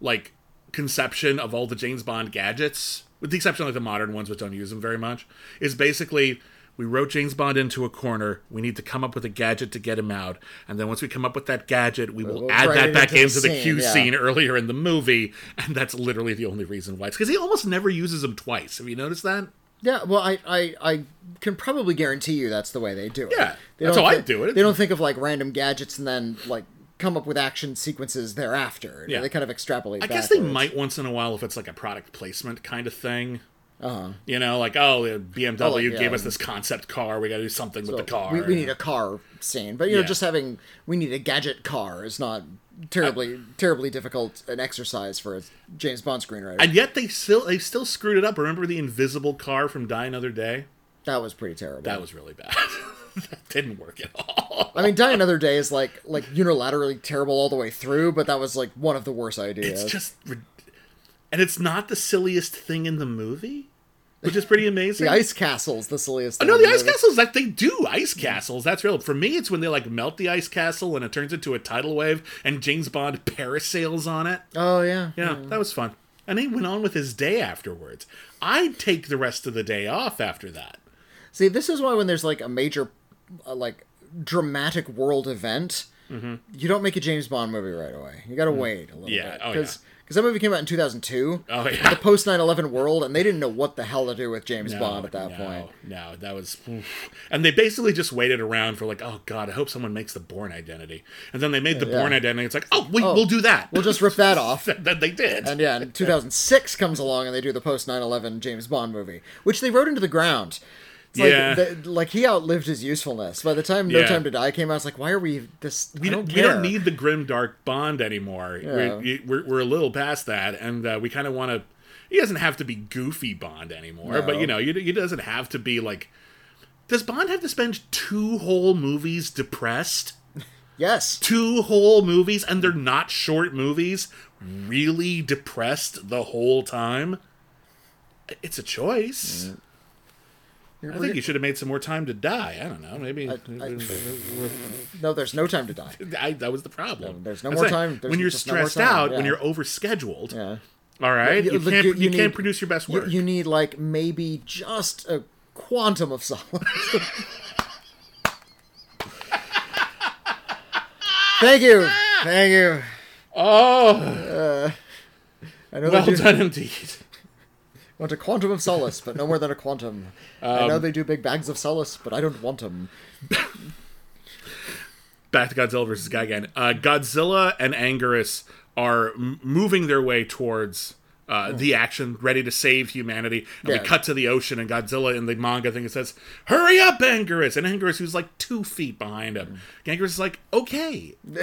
[SPEAKER 1] like, conception of all the James Bond gadgets, with the exception of like the modern ones which don't use them very much, is basically we wrote James Bond into a corner. We need to come up with a gadget to get him out, and then once we come up with that gadget, we will
[SPEAKER 2] We'll
[SPEAKER 1] add that back
[SPEAKER 2] into the
[SPEAKER 1] into the
[SPEAKER 2] scene,
[SPEAKER 1] Q
[SPEAKER 2] yeah.
[SPEAKER 1] scene earlier in the movie, and that's literally the only reason why. It's because he almost never uses them twice. Have you noticed that?
[SPEAKER 2] Yeah, well, I, I, I can probably guarantee you that's the way they do it.
[SPEAKER 1] Yeah,
[SPEAKER 2] they
[SPEAKER 1] that's
[SPEAKER 2] don't
[SPEAKER 1] how I do it.
[SPEAKER 2] They don't think of like random gadgets and then like come up with action sequences thereafter.
[SPEAKER 1] Yeah.
[SPEAKER 2] They kind of extrapolate.
[SPEAKER 1] I guess they might once in a while if it's like a product placement kind of thing.
[SPEAKER 2] Uh-huh.
[SPEAKER 1] You know, like oh, the BMW
[SPEAKER 2] Oh, yeah.
[SPEAKER 1] gave us this concept car. We got to do something with the car.
[SPEAKER 2] We, we need a car scene, but you know,
[SPEAKER 1] Yeah.
[SPEAKER 2] just having we need a gadget car is not terribly terribly difficult an exercise for a James Bond screenwriter.
[SPEAKER 1] and yet they still they still screwed it up. Remember the invisible car from Die Another Day?
[SPEAKER 2] that was pretty terrible.
[SPEAKER 1] That was really bad. that didn't work at all.
[SPEAKER 2] I mean, Die Another Day is like like unilaterally terrible all the way through, but that was like one of the worst ideas.
[SPEAKER 1] It's just, and it's not the silliest thing in the movie, which is pretty amazing.
[SPEAKER 2] the ice castle's the silliest. Thing
[SPEAKER 1] No, the ice castles like they do ice castles. That's real. For me, it's when they like melt the ice castle and it turns into a tidal wave, and James Bond parasails on it.
[SPEAKER 2] Oh yeah,
[SPEAKER 1] Yeah, that was fun. And he went on with his day afterwards. I'd take the rest of the day off after that.
[SPEAKER 2] See, this is why when there's like a major, uh, like dramatic world event, you don't make a James Bond movie right away. You got to wait a little
[SPEAKER 1] Mm-hmm. Yeah,
[SPEAKER 2] bit
[SPEAKER 1] oh,
[SPEAKER 2] because that movie came out in 2002.
[SPEAKER 1] Oh, yeah.
[SPEAKER 2] the post 9/11 world, and they didn't know what the hell to do with James
[SPEAKER 1] No,
[SPEAKER 2] Bond at that
[SPEAKER 1] no,
[SPEAKER 2] point.
[SPEAKER 1] No, that was. And they basically just waited around for like, oh god, I hope someone makes the Bourne Identity. And then they made the
[SPEAKER 2] Yeah.
[SPEAKER 1] Bourne Identity. It's like, oh, we, oh, we'll do that.
[SPEAKER 2] We'll just rip that off.
[SPEAKER 1] that they did.
[SPEAKER 2] And yeah, and 2006 comes along and they do the post 9/11 James Bond movie, which they wrote into the ground. It's like,
[SPEAKER 1] Yeah.
[SPEAKER 2] the- like he outlived his usefulness. By the time No
[SPEAKER 1] Yeah.
[SPEAKER 2] Time to Die came out, it's like, why are we this?
[SPEAKER 1] we
[SPEAKER 2] I
[SPEAKER 1] don't,
[SPEAKER 2] don't
[SPEAKER 1] we don't need the grim dark Bond anymore.
[SPEAKER 2] Yeah.
[SPEAKER 1] We're, we're we're a little past that, and uh, we kind of want to. He doesn't have to be goofy Bond anymore,
[SPEAKER 2] No.
[SPEAKER 1] but you know, he, he doesn't have to be like. Does Bond have to spend two whole movies depressed?
[SPEAKER 2] Yes.
[SPEAKER 1] two whole movies and they're not short movies really depressed the whole time it's a choice I think you should have made some more time to die. I don't know. Maybe
[SPEAKER 2] No, there's no time to die.
[SPEAKER 1] I, that was the problem.
[SPEAKER 2] there's no more
[SPEAKER 1] saying,
[SPEAKER 2] time- there's
[SPEAKER 1] when you're
[SPEAKER 2] no
[SPEAKER 1] stressed out, when you're overscheduled.
[SPEAKER 2] Yeah.
[SPEAKER 1] All right,
[SPEAKER 2] You-
[SPEAKER 1] you,
[SPEAKER 2] look,
[SPEAKER 1] can't
[SPEAKER 2] you-
[SPEAKER 1] you,
[SPEAKER 2] you
[SPEAKER 1] can't produce your best
[SPEAKER 2] You,
[SPEAKER 1] work.
[SPEAKER 2] you need like maybe just a quantum of solace. Thank you. Thank you.
[SPEAKER 1] oh, uh,
[SPEAKER 2] I know
[SPEAKER 1] well done indeed.
[SPEAKER 2] Want a quantum of solace, but no more than a quantum. I
[SPEAKER 1] Um,
[SPEAKER 2] know they do big bags of solace, but I don't want them.
[SPEAKER 1] Back to Godzilla versus Gigan. Uh, Godzilla and Anguirus are m- moving their way towards uh, the action, ready to save humanity. And
[SPEAKER 2] Yeah.
[SPEAKER 1] we cut to the ocean, and Godzilla in the manga thing it says, "Hurry up, Anguirus!" And Anguirus, who's like two feet behind him, Anguirus is like, "Okay."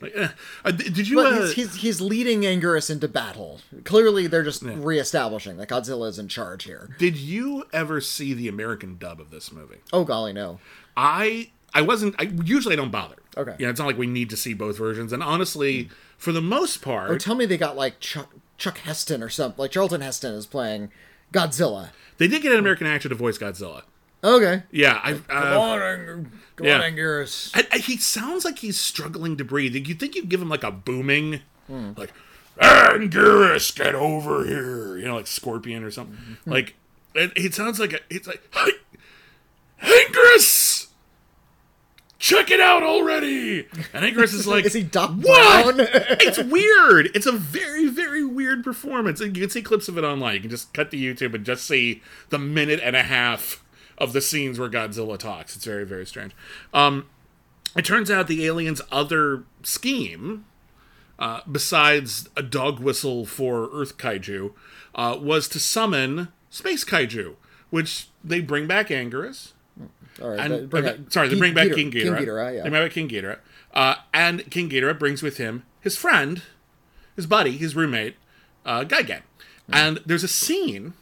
[SPEAKER 1] like, eh. uh, did you? Uh,
[SPEAKER 2] he's, he's, he's leading Anguirus into battle. Clearly, they're just reestablishing that Godzilla is in charge here.
[SPEAKER 1] did you ever see the American dub of this movie?
[SPEAKER 2] Oh, golly, no.
[SPEAKER 1] I I wasn't. I usually I don't bother.
[SPEAKER 2] Okay.
[SPEAKER 1] You know, it's not like we need to see both versions. And honestly, for the most part,
[SPEAKER 2] Or tell me they got like Chuck, Chuck Heston or something. Like Charlton Heston is playing Godzilla.
[SPEAKER 1] they did get an American actor to voice Godzilla.
[SPEAKER 2] Okay.
[SPEAKER 1] Yeah, I. Uh,
[SPEAKER 2] on, Ang- come
[SPEAKER 1] yeah.
[SPEAKER 2] on, Anguirus.
[SPEAKER 1] I, I, he sounds like he's struggling to breathe. You think you'd give him like a booming, like Anguirus, get over here, you know, like Scorpion or something. Like it, it sounds like a, it's like hey, Anguirus, check it out already. And Anguirus is like,
[SPEAKER 2] Is he Doc
[SPEAKER 1] what? It's weird. It's a very, very weird performance. And you can see clips of it online. You can just cut to YouTube and just see the minute and a half of the scenes where Godzilla talks. It's very, very strange. Um, it turns out the aliens' other scheme, uh, besides a dog whistle for Earth kaiju, uh, was to summon space kaiju, which they bring back Anguirus.
[SPEAKER 2] All right.
[SPEAKER 1] And,
[SPEAKER 2] bring
[SPEAKER 1] uh, sorry, they bring back King Ghidorah.
[SPEAKER 2] King Ghidorah, yeah.
[SPEAKER 1] They bring back King Ghidorah. Uh, and King Ghidorah brings with him his friend, his buddy, his roommate, uh, Gigan.
[SPEAKER 2] Hmm.
[SPEAKER 1] And there's a scene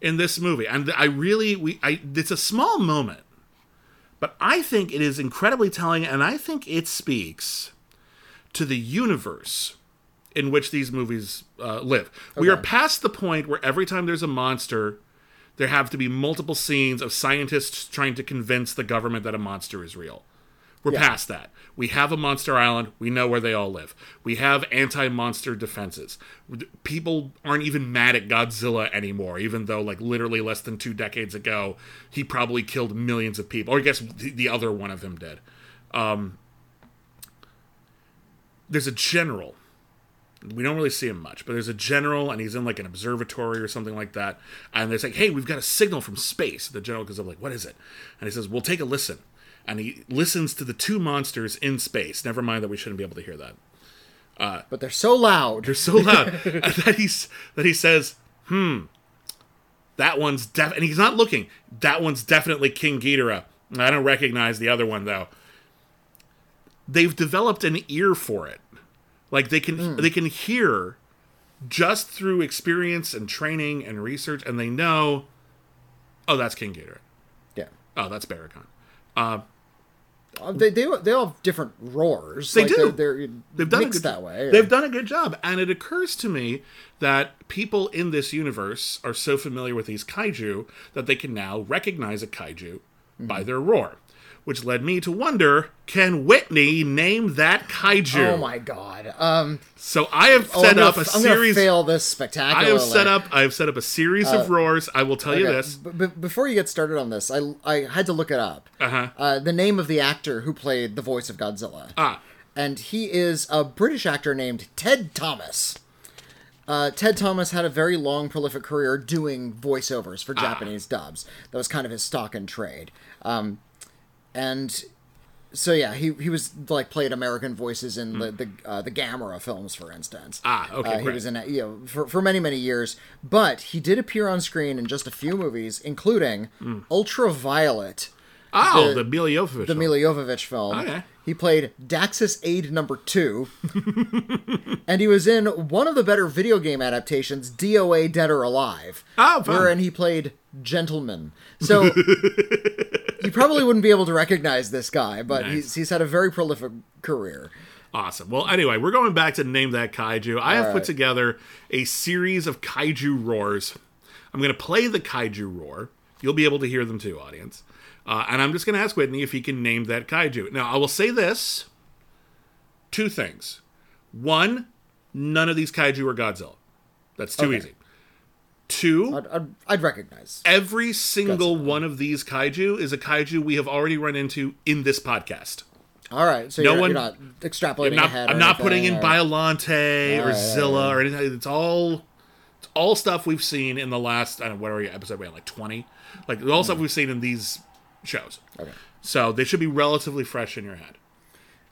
[SPEAKER 1] in this movie, and I really, we, I, it's a small moment, but I think it is incredibly telling, and I think it speaks to the universe in which these movies uh, live. We are past the point where every time there's a monster, there have to be multiple scenes of scientists trying to convince the government that a monster is real. We're past that. We have a monster island. We know where they all live. We have anti-monster defenses. People aren't even mad at Godzilla anymore, even though, like, literally less than two decades ago, he probably killed millions of people. Or I guess the the other one of them did. Um, there's a general we don't really see him much, but there's a general, and he's in like an observatory or something like that. And they're like, "Hey, we've got a signal from space." The general goes up like, "What is it?" And he says, "We'll take a listen." And he listens to the two monsters in space. Never mind that we shouldn't be able to hear that.
[SPEAKER 2] But they're so loud.
[SPEAKER 1] They're so loud that he's that he says, "Hmm, that one's def," and he's not looking. That one's definitely King Ghidorah. I don't recognize the other one though. They've developed an ear for it, like they can they can hear just through experience and training and research, and they know, oh, that's King Ghidorah.
[SPEAKER 2] Yeah.
[SPEAKER 1] Oh, that's Baragon.
[SPEAKER 2] Uh, They, they, they all have different roars.
[SPEAKER 1] They
[SPEAKER 2] like
[SPEAKER 1] do.
[SPEAKER 2] They're, they're
[SPEAKER 1] They've done
[SPEAKER 2] mixed
[SPEAKER 1] a good,
[SPEAKER 2] that way.
[SPEAKER 1] They've done a good job, and it occurs to me that people in this universe are so familiar with these kaiju that they can now recognize a kaiju
[SPEAKER 2] Mm-hmm.
[SPEAKER 1] by their roar, which led me to wonder: Can Witney name that kaiju?
[SPEAKER 2] Oh my god. Um,
[SPEAKER 1] So I have
[SPEAKER 2] oh,
[SPEAKER 1] set
[SPEAKER 2] gonna,
[SPEAKER 1] up a
[SPEAKER 2] f- I'm
[SPEAKER 1] series.
[SPEAKER 2] fail this
[SPEAKER 1] I have set up. I have set up a series of roars. I will tell you this.
[SPEAKER 2] b- before you get started on this, I, I had to look it up.
[SPEAKER 1] Uh-huh.
[SPEAKER 2] Uh, the name of the actor who played the voice of Godzilla.
[SPEAKER 1] Ah,
[SPEAKER 2] and he is a British actor named Ted Thomas. Uh, Ted Thomas had a very long, prolific career doing voiceovers for Japanese dubs. That was kind of his stock and trade. Um, and so yeah, he he was like played American voices in the the uh, the Gamera films, for instance.
[SPEAKER 1] Hmm. Ah, okay,
[SPEAKER 2] Uh, he
[SPEAKER 1] great.
[SPEAKER 2] was in you know for for many many years, but he did appear on screen in just a few movies, including
[SPEAKER 1] Hmm.
[SPEAKER 2] Ultraviolet,
[SPEAKER 1] oh,
[SPEAKER 2] the-
[SPEAKER 1] the, Milla Jovovich.
[SPEAKER 2] the
[SPEAKER 1] film.
[SPEAKER 2] Milla Jovovich film.
[SPEAKER 1] Okay.
[SPEAKER 2] He played Daxus Aid Number Two, and he was in one of the better video game adaptations, DOA Dead or Alive,
[SPEAKER 1] Oh, fun.
[SPEAKER 2] wherein he played Gentleman. So you probably wouldn't be able to recognize this guy, but
[SPEAKER 1] Nice.
[SPEAKER 2] he's he's had a very prolific career.
[SPEAKER 1] Awesome. Well, anyway, we're going back to name that kaiju. I have put together a series of kaiju roars I'm going to play the kaiju roar. You'll be able to hear them too, audience. Uh, and I'm just going to ask Witney if he can name that kaiju. Now, I will say this two things. One, none of these kaiju are Godzilla. That's too
[SPEAKER 2] Okay.
[SPEAKER 1] easy. Two,
[SPEAKER 2] I'd, I'd, I'd recognize.
[SPEAKER 1] every single one of these kaiju is a kaiju we have already run into in this podcast.
[SPEAKER 2] All right, so
[SPEAKER 1] No
[SPEAKER 2] you're,
[SPEAKER 1] one-
[SPEAKER 2] you're not extrapolating
[SPEAKER 1] I'm not,
[SPEAKER 2] ahead.
[SPEAKER 1] I'm not putting in
[SPEAKER 2] or-
[SPEAKER 1] Biolante or
[SPEAKER 2] Alright,
[SPEAKER 1] Zilla or anything. It's all it's all stuff we've seen in the last I don't know what are we episode we at like 20. Like all stuff we've seen in these shows.
[SPEAKER 2] Okay.
[SPEAKER 1] So they should be relatively fresh in your head.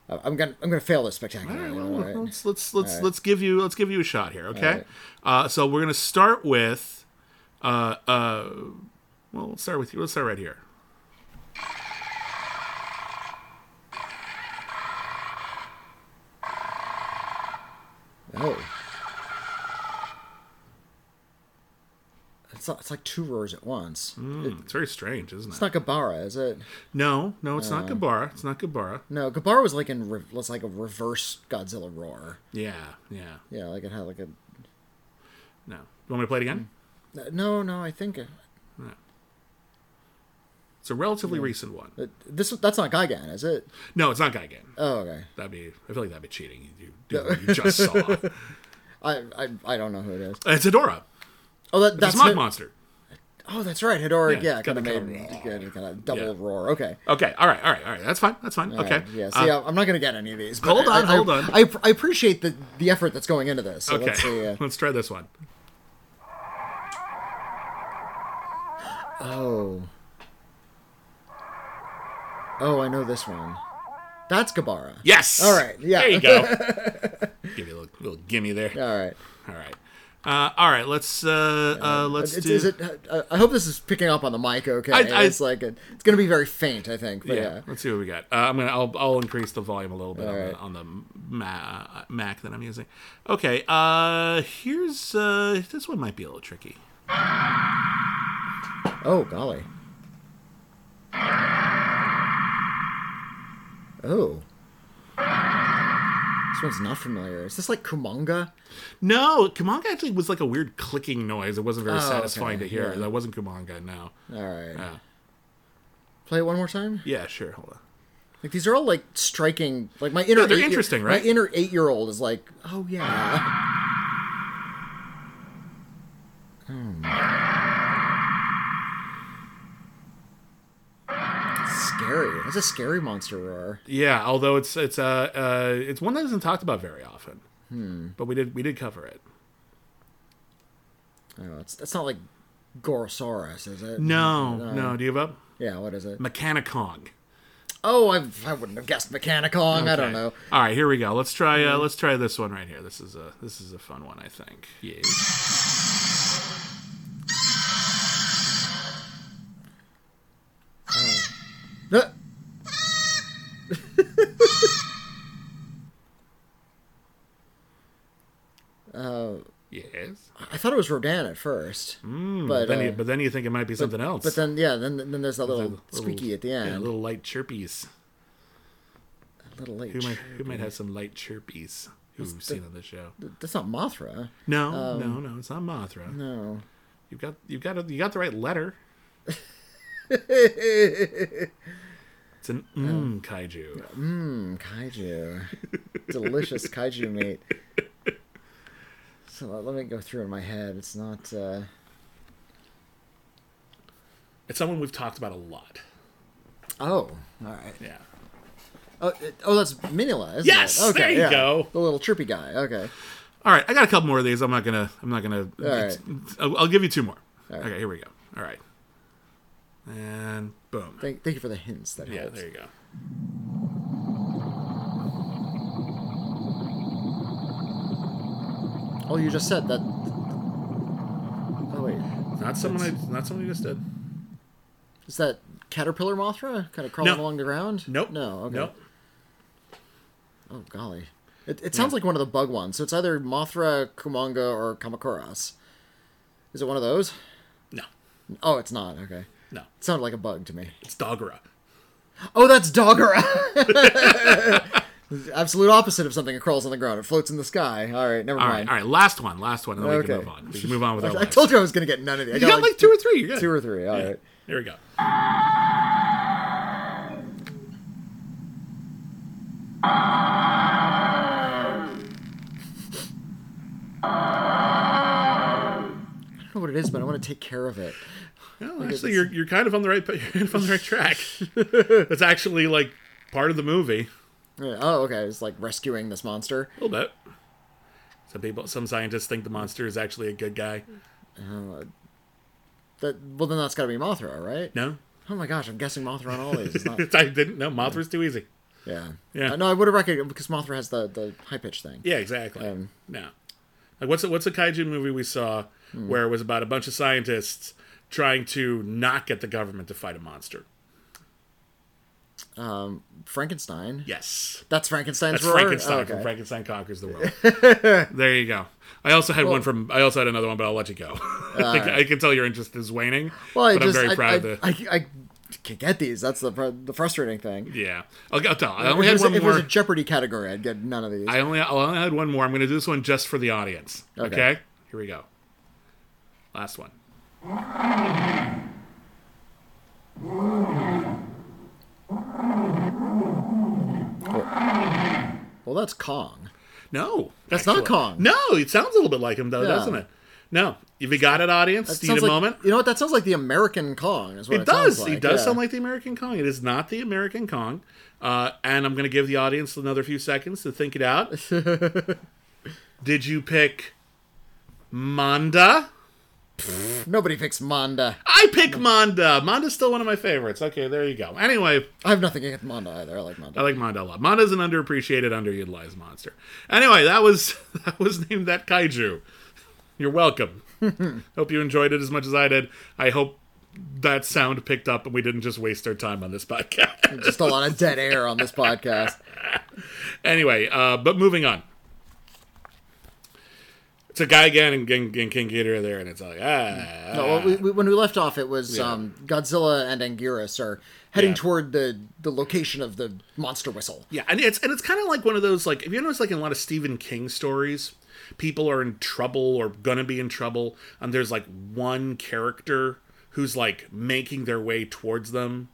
[SPEAKER 2] I'm gonna I'm gonna fail this spectacularly.
[SPEAKER 1] Right, well,
[SPEAKER 2] right.
[SPEAKER 1] Let's let's let's
[SPEAKER 2] Alright.
[SPEAKER 1] let's give you let's give you a shot here, okay? Uh, so we're gonna start with, uh, uh, well, let's start with you. Let's start right here.
[SPEAKER 2] Oh. It's, not, it's like two roars at once.
[SPEAKER 1] Hmm, it's very strange, isn't it?
[SPEAKER 2] It's not Gabara, is it?
[SPEAKER 1] no, no, it's
[SPEAKER 2] Uh.
[SPEAKER 1] not Gabara. It's not Gabara.
[SPEAKER 2] No, Gabara was like in re- was like a reverse Godzilla roar.
[SPEAKER 1] Yeah, yeah.
[SPEAKER 2] Yeah, like it had like a.
[SPEAKER 1] No. You want me to play it again?
[SPEAKER 2] No, no, I think it,
[SPEAKER 1] It's a relatively recent one.
[SPEAKER 2] this that's not Gigan, is it?
[SPEAKER 1] No, it's not Gigan.
[SPEAKER 2] Oh, okay.
[SPEAKER 1] That'd be. I feel like that'd be cheating. You do what you just saw.
[SPEAKER 2] I, I I don't know who it is.
[SPEAKER 1] It's Hedorah.
[SPEAKER 2] Oh, that, that's
[SPEAKER 1] a smog monster.
[SPEAKER 2] Oh, that's right. Hedorah,
[SPEAKER 1] Yeah,
[SPEAKER 2] yeah, kind of made kind of double
[SPEAKER 1] Yeah.
[SPEAKER 2] roar. Okay.
[SPEAKER 1] Okay. All right. All right. All right. That's fine. That's fine.
[SPEAKER 2] All
[SPEAKER 1] okay.
[SPEAKER 2] right, Yeah.
[SPEAKER 1] Uh,
[SPEAKER 2] See, I- I'm not gonna get any of these.
[SPEAKER 1] Hold on,
[SPEAKER 2] I, I-
[SPEAKER 1] hold on.
[SPEAKER 2] I, I appreciate the the effort that's going into this. So
[SPEAKER 1] okay.
[SPEAKER 2] Let's see. Uh,
[SPEAKER 1] Let's try this one.
[SPEAKER 2] oh. Oh, I know this one. That's Gabara.
[SPEAKER 1] Yes.
[SPEAKER 2] All right, yeah.
[SPEAKER 1] There you go. Give you a little, little gimme there.
[SPEAKER 2] All right.
[SPEAKER 1] All right. Uh, all right. Let's uh, uh, let's
[SPEAKER 2] It's,
[SPEAKER 1] do.
[SPEAKER 2] is it? Uh, I hope this is picking up on the mic. Okay.
[SPEAKER 1] I- I-
[SPEAKER 2] it's like a, it's gonna be very faint. I think. But
[SPEAKER 1] yeah.
[SPEAKER 2] yeah.
[SPEAKER 1] Let's see what we got. Uh, I'm gonna. I'll, I'll increase the volume a little bit on,
[SPEAKER 2] right.
[SPEAKER 1] the, on the Ma- Mac that I'm using. Okay. Uh, here's uh, this one might be a little tricky.
[SPEAKER 2] Oh golly. Oh. This one's not familiar. Is this like Kumonga?
[SPEAKER 1] No, Kumonga actually was like a weird clicking noise. It wasn't very
[SPEAKER 2] Oh,
[SPEAKER 1] satisfying
[SPEAKER 2] okay,
[SPEAKER 1] to hear.
[SPEAKER 2] yeah.
[SPEAKER 1] That wasn't Kumonga. No.
[SPEAKER 2] All right.
[SPEAKER 1] Yeah.
[SPEAKER 2] Play it one more time.
[SPEAKER 1] Yeah. Sure. Hold on.
[SPEAKER 2] Like these are all like striking. Like my inner
[SPEAKER 1] Yeah, they're
[SPEAKER 2] eight-
[SPEAKER 1] interesting, right?
[SPEAKER 2] My inner eight year old is like, oh yeah. Hmm. Scary. That's a scary monster roar.
[SPEAKER 1] Yeah. Although it's it's uh, uh it's one that isn't talked about very often. Hmm. But we did we did cover it.
[SPEAKER 2] Oh, it's that's not like Gorosaurus, is it?
[SPEAKER 1] No, no. Do you have up?
[SPEAKER 2] Yeah, what is it?
[SPEAKER 1] Mechani-Kong.
[SPEAKER 2] Oh, I, I wouldn't have guessed Mechani-Kong. I don't know.
[SPEAKER 1] All right, here we go. Let's try. Uh, let's try this one right here. This is a this is a fun one, I think. Yes.
[SPEAKER 2] Uh,
[SPEAKER 1] Yes.
[SPEAKER 2] I thought it was Rodan at first, but
[SPEAKER 1] then
[SPEAKER 2] uh,
[SPEAKER 1] you, but then you think it might be something else.
[SPEAKER 2] but then yeah, then then there's that little,
[SPEAKER 1] Little-
[SPEAKER 2] squeaky at the
[SPEAKER 1] Yeah,
[SPEAKER 2] end.
[SPEAKER 1] little light chirpies.
[SPEAKER 2] A little light.
[SPEAKER 1] Who might who might have some light chirpies? Who we've seen on the show?
[SPEAKER 2] That's not Mothra.
[SPEAKER 1] No, no, no. It's not Mothra.
[SPEAKER 2] Um, No.
[SPEAKER 1] You've got you've got you got the right letter. it's an mm kaiju.
[SPEAKER 2] Mmm, kaiju. Delicious kaiju meat. So let me go through in my head. It's not. uh
[SPEAKER 1] It's someone we've talked about a lot.
[SPEAKER 2] Oh, all right.
[SPEAKER 1] Yeah.
[SPEAKER 2] Oh, it, oh, that's Minilla, isn't
[SPEAKER 1] Yes,
[SPEAKER 2] it? Okay,
[SPEAKER 1] there you
[SPEAKER 2] yeah.
[SPEAKER 1] go.
[SPEAKER 2] The little trippy guy. Okay.
[SPEAKER 1] All right, I got a couple more of these. I'm not gonna. I'm not gonna.
[SPEAKER 2] right.
[SPEAKER 1] I'll, I'll give you two more.
[SPEAKER 2] right.
[SPEAKER 1] Okay, here we go. All right, and boom.
[SPEAKER 2] Thank, thank you for the hints. That
[SPEAKER 1] Yeah,
[SPEAKER 2] helps.
[SPEAKER 1] there you go.
[SPEAKER 2] Oh, you just said that. Oh wait,
[SPEAKER 1] Not someone. I, not someone you just did.
[SPEAKER 2] is that caterpillar Mothra kind of crawling
[SPEAKER 1] No.
[SPEAKER 2] along the ground?
[SPEAKER 1] Nope.
[SPEAKER 2] No. Okay.
[SPEAKER 1] Nope.
[SPEAKER 2] Oh golly, it, it sounds like one of the bug ones. So it's either Mothra, Kumonga, or Kamacuras. Is it one of those?
[SPEAKER 1] No.
[SPEAKER 2] Oh, it's not. Okay.
[SPEAKER 1] No.
[SPEAKER 2] It sounded like a bug to me.
[SPEAKER 1] It's Dogora.
[SPEAKER 2] Oh, that's Dogora. Absolute opposite of something that crawls on the ground. It floats in the sky. All right, never
[SPEAKER 1] All right,
[SPEAKER 2] mind.
[SPEAKER 1] all right. Last one, last one, and then we
[SPEAKER 2] Okay.
[SPEAKER 1] can move on. We can move on with our
[SPEAKER 2] I
[SPEAKER 1] list.
[SPEAKER 2] told you I was going to get none of these. I
[SPEAKER 1] you got like two or three.
[SPEAKER 2] Two or three. All right.
[SPEAKER 1] Here we go.
[SPEAKER 2] I don't know what it is, but I want to take care of it.
[SPEAKER 1] Well, actually, you're you're kind of on the right you're kind of on the right track. That's actually like part of the movie.
[SPEAKER 2] Yeah, Oh, okay. It's like rescuing this monster.
[SPEAKER 1] A little bit. Some people, some scientists think the monster is actually a good guy.
[SPEAKER 2] That well, then that's got to be Mothra, right?
[SPEAKER 1] No,
[SPEAKER 2] Oh my gosh, I'm guessing Mothra on all these. It's not,
[SPEAKER 1] I didn't. No, Mothra's too easy.
[SPEAKER 2] yeah.
[SPEAKER 1] Yeah.
[SPEAKER 2] Uh, no, I would have recognized because Mothra has the the high pitch thing.
[SPEAKER 1] Yeah, exactly.
[SPEAKER 2] Um,
[SPEAKER 1] no, like what's a, what's a kaiju movie we saw
[SPEAKER 2] Hmm.
[SPEAKER 1] where it was about a bunch of scientists trying to not get the government to fight a monster?
[SPEAKER 2] Um, Frankenstein.
[SPEAKER 1] Yes,
[SPEAKER 2] That's Frankenstein's
[SPEAKER 1] that's
[SPEAKER 2] roar?
[SPEAKER 1] Frankenstein
[SPEAKER 2] Oh,
[SPEAKER 1] from
[SPEAKER 2] okay.
[SPEAKER 1] Frankenstein Conquers the World. there you go. I also had one from. I also had another one, but I'll let you go. I, uh, think, I can tell your interest is waning.
[SPEAKER 2] Well, I
[SPEAKER 1] but
[SPEAKER 2] just
[SPEAKER 1] I'm very
[SPEAKER 2] I,
[SPEAKER 1] proud
[SPEAKER 2] I,
[SPEAKER 1] of the.
[SPEAKER 2] I, I can't get these. That's the the frustrating thing.
[SPEAKER 1] yeah, I'll, I'll tell. I only had one
[SPEAKER 2] if it was
[SPEAKER 1] more.
[SPEAKER 2] a Jeopardy category, I'd get none of these.
[SPEAKER 1] I only I only had one more. I'm going to do this one just for the audience. Okay.
[SPEAKER 2] Okay.
[SPEAKER 1] Here we go. Last one.
[SPEAKER 2] Well, that's Kong.
[SPEAKER 1] No,
[SPEAKER 2] That's not Kong.
[SPEAKER 1] No, it sounds a little bit like him though,
[SPEAKER 2] Yeah.
[SPEAKER 1] doesn't it? No, if you got it, audience,
[SPEAKER 2] That
[SPEAKER 1] need a
[SPEAKER 2] like,
[SPEAKER 1] moment?
[SPEAKER 2] You know what? That sounds like the American Kong. Is what it,
[SPEAKER 1] It does.
[SPEAKER 2] Like.
[SPEAKER 1] does
[SPEAKER 2] yeah.
[SPEAKER 1] sound like the American Kong. It is not the American Kong. Uh, and I'm going to give the audience another few seconds to think it out. Did you pick Manda?
[SPEAKER 2] Nobody picks Manda.
[SPEAKER 1] I pick Manda. Manda's still one of my favorites. Okay, there you go. Anyway,
[SPEAKER 2] I have nothing against Manda either. I like Manda.
[SPEAKER 1] I like Manda a lot. Manda's an underappreciated, underutilized monster. Anyway, that was that was named that kaiju. You're welcome. hope you enjoyed it as much as I did. I hope that sound picked up and we didn't just waste our time on this podcast.
[SPEAKER 2] Just a lot of dead air on this podcast.
[SPEAKER 1] anyway, uh, but moving on. It's a guy again in, in, in King Ghidorah there, and it's like ah.
[SPEAKER 2] No, well, we, we, when we left off, it was
[SPEAKER 1] Yeah.
[SPEAKER 2] um, Godzilla and Anguirus are heading
[SPEAKER 1] Yeah.
[SPEAKER 2] toward the the location of the monster whistle.
[SPEAKER 1] Yeah, and it's and it's kind of like one of those like if you notice like in a lot of Stephen King stories, people are in trouble or gonna be in trouble, and there's like one character who's like making their way towards them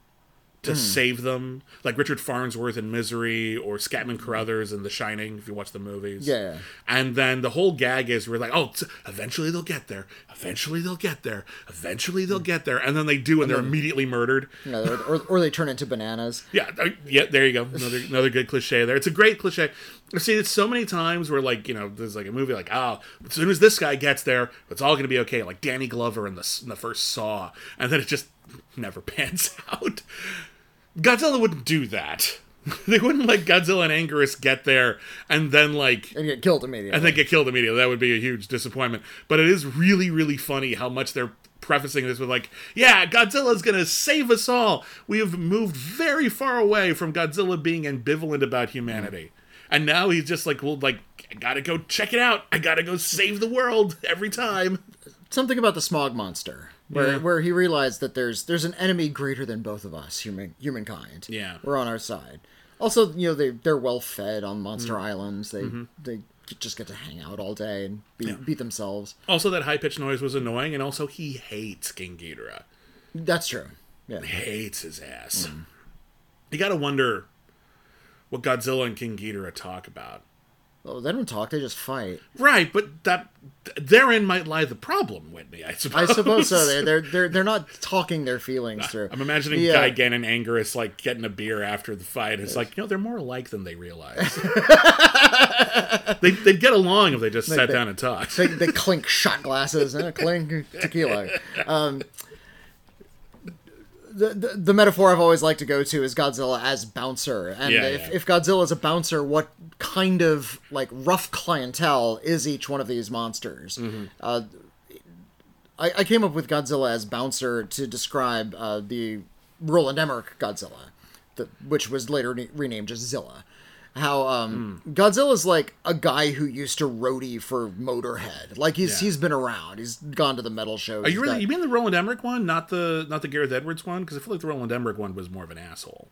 [SPEAKER 1] to hmm. save them, like Richard Farnsworth in Misery or Scatman Crothers in The Shining. If you watch the movies,
[SPEAKER 2] Yeah.
[SPEAKER 1] And then the whole gag is we're like, oh, t- eventually they'll get there. Eventually they'll get there. Eventually they'll hmm. get there, and then they do, and they're immediately murdered.
[SPEAKER 2] You know, or, or, or they turn into bananas.
[SPEAKER 1] Yeah, uh, yeah. There you go. Another another good cliche there. It's a great cliche. I've seen it so many times where like you know there's like a movie like oh as soon as this guy gets there it's all gonna be okay like Danny Glover in the in the first Saw and then it just never pans out. Godzilla wouldn't do that. they wouldn't let Godzilla and Anguirus get there and then like
[SPEAKER 2] and get killed immediately.
[SPEAKER 1] and then get killed immediately. That would be a huge disappointment. But it is really, really funny how much they're prefacing this with like, yeah, Godzilla's gonna save us all. We have moved very far away from Godzilla being ambivalent about humanity. And now he's just like, well, like, I gotta go check it out. I gotta go save the world every time.
[SPEAKER 2] Something about the smog monster, where
[SPEAKER 1] Yeah.
[SPEAKER 2] where he realized that there's there's an enemy greater than both of us, human humankind.
[SPEAKER 1] Yeah.
[SPEAKER 2] we're on our side. Also, you know they they're well fed on Monster
[SPEAKER 1] Mm.
[SPEAKER 2] Islands. They
[SPEAKER 1] Mm-hmm.
[SPEAKER 2] they just get to hang out all day and beat, beat themselves.
[SPEAKER 1] Also, that high pitched noise was annoying, and also he hates King Ghidorah.
[SPEAKER 2] That's true. Yeah.
[SPEAKER 1] Hates his ass. You gotta wonder what Godzilla and King Ghidorah talk about.
[SPEAKER 2] Oh, they don't talk; they just fight.
[SPEAKER 1] Right, but that therein might lie the problem, Witney. I suppose.
[SPEAKER 2] I suppose so. They're they're they're, they're not talking their feelings through.
[SPEAKER 1] I'm imagining
[SPEAKER 2] Yeah.
[SPEAKER 1] Gigan and Anguirus like getting a beer after the fight. It's like you know they're more alike than they realize. they they'd get along if they just sat
[SPEAKER 2] they-
[SPEAKER 1] down and talked.
[SPEAKER 2] they, they clink shot glasses and a clink tequila. Um, the, the, the metaphor I've always liked to go to is Godzilla as bouncer, and
[SPEAKER 1] Yeah,
[SPEAKER 2] if,
[SPEAKER 1] yeah.
[SPEAKER 2] if Godzilla is a bouncer, what kind of like rough clientele is each one of these monsters?
[SPEAKER 1] Mm-hmm.
[SPEAKER 2] Uh, I, I came up with Godzilla as bouncer to describe uh, the Roland Emmerich Godzilla, the, which was later ne- renamed as Zilla. How um,
[SPEAKER 1] Hmm.
[SPEAKER 2] Godzilla's like a guy who used to roadie for Motorhead. Like he's
[SPEAKER 1] Yeah.
[SPEAKER 2] he's been around. He's gone to the metal shows.
[SPEAKER 1] Are you really?
[SPEAKER 2] got-
[SPEAKER 1] You mean the Roland Emmerich one, not the not the Gareth Edwards one? Because I feel like the Roland Emmerich one was more of an asshole.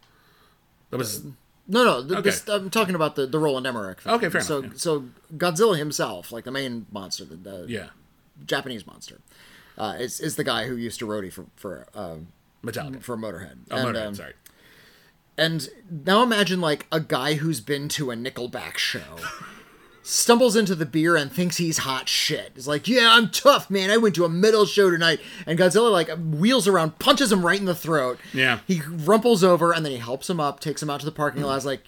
[SPEAKER 1] That was
[SPEAKER 2] No, no. th- This, I'm talking about the the Roland Emmerich. Film.
[SPEAKER 1] Okay, fair
[SPEAKER 2] so,
[SPEAKER 1] enough, yeah.
[SPEAKER 2] So Godzilla himself, like the main monster, the, the
[SPEAKER 1] Yeah.
[SPEAKER 2] Japanese monster, uh, is is the guy who used to roadie for for um,
[SPEAKER 1] Metallica.
[SPEAKER 2] for Motorhead.
[SPEAKER 1] Oh,
[SPEAKER 2] and,
[SPEAKER 1] Motorhead,
[SPEAKER 2] um,
[SPEAKER 1] sorry.
[SPEAKER 2] And now imagine like a guy who's been to a Nickelback show. Stumbles into the beer and thinks he's hot shit. He's like, "Yeah, I'm tough, man. I went to a metal show tonight." And Godzilla like wheels around, punches him right in the throat.
[SPEAKER 1] Yeah.
[SPEAKER 2] He rumples over and then he helps him up, takes him out to the parking lot. Is like,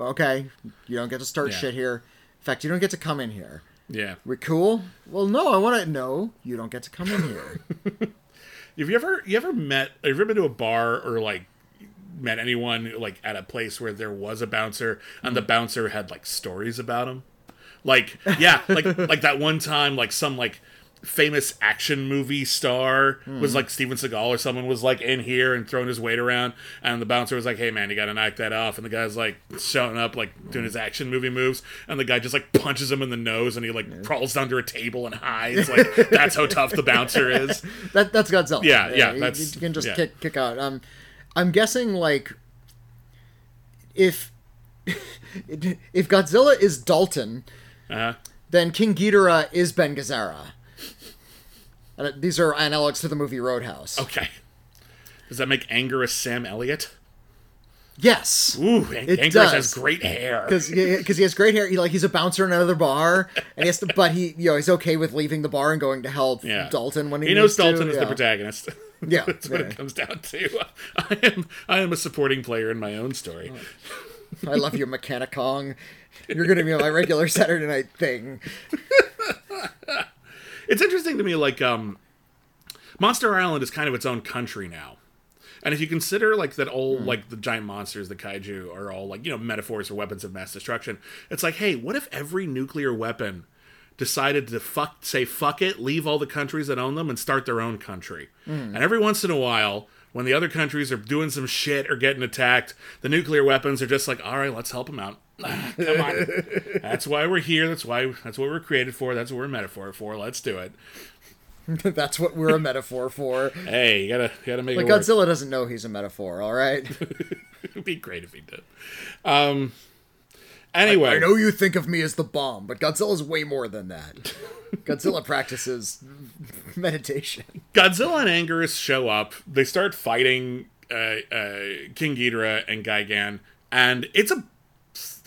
[SPEAKER 2] "Okay, you don't get to start
[SPEAKER 1] Yeah.
[SPEAKER 2] shit here. In fact, you don't get to come in here.
[SPEAKER 1] Yeah.
[SPEAKER 2] We cool? Well, no, I want to. No, you don't get to come in here.
[SPEAKER 1] Have you ever you ever met have you ever been to a bar or like met anyone like at a place where there was a bouncer and the bouncer had like stories about him? Like yeah, like like that one time like some like famous action movie star was like Steven Seagal or someone was like in here and throwing his weight around and the bouncer was like, Hey man, you gotta knock that off and the guy's like showing up like doing his action movie moves and the guy just like punches him in the nose and he like crawls under a table and hides. Like that's how tough the bouncer is.
[SPEAKER 2] That that's Godzilla.
[SPEAKER 1] Yeah, yeah,
[SPEAKER 2] you-
[SPEAKER 1] that's-
[SPEAKER 2] you can just
[SPEAKER 1] yeah.
[SPEAKER 2] kick kick out. Um, I'm guessing like if if Godzilla is Dalton,
[SPEAKER 1] Uh-huh.
[SPEAKER 2] then King Ghidorah is Ben Gazzara. These are analogs to the movie Roadhouse.
[SPEAKER 1] Okay. Does that make Anguirus Sam Elliott?
[SPEAKER 2] Yes.
[SPEAKER 1] Ooh, Ang-
[SPEAKER 2] It
[SPEAKER 1] Anguirus
[SPEAKER 2] does.
[SPEAKER 1] has great hair.
[SPEAKER 2] Because he has great hair, he like he's a bouncer in another bar, and he has to, but he you know he's okay with leaving the bar and going to help
[SPEAKER 1] Yeah.
[SPEAKER 2] Dalton when he,
[SPEAKER 1] He knows
[SPEAKER 2] needs to,
[SPEAKER 1] Dalton is the protagonist.
[SPEAKER 2] Yeah,
[SPEAKER 1] That's what it comes down to. I am I am a supporting player in my own story.
[SPEAKER 2] I love you, Mechani-Kong. You're gonna be my regular Saturday night thing.
[SPEAKER 1] It's interesting to me like um Monster Island is kind of its own country now. And if you consider like that all like the giant monsters, the kaiju are all like, you know, metaphors for weapons of mass destruction, it's like, hey, what if every nuclear weapon decided to fuck say fuck it, leave all the countries that own them and start their own country. And every once in a while, when the other countries are doing some shit or getting attacked, the nuclear weapons are just like, all right, let's help them out. Ah, Come on. that's why we're here. That's why that's what we're created for. That's what we're a metaphor for. Let's do it.
[SPEAKER 2] That's what we're a metaphor for.
[SPEAKER 1] Hey, you gotta you gotta make
[SPEAKER 2] Like
[SPEAKER 1] it work.
[SPEAKER 2] Godzilla doesn't know he's a metaphor, all right?
[SPEAKER 1] It'd be great if he did. Um. Anyway,
[SPEAKER 2] I know you think of me as the bomb, but Godzilla's way more than that. Godzilla practices meditation.
[SPEAKER 1] Godzilla and Anguirus show up. They start fighting uh, uh, King Ghidorah and Gigan, and it's a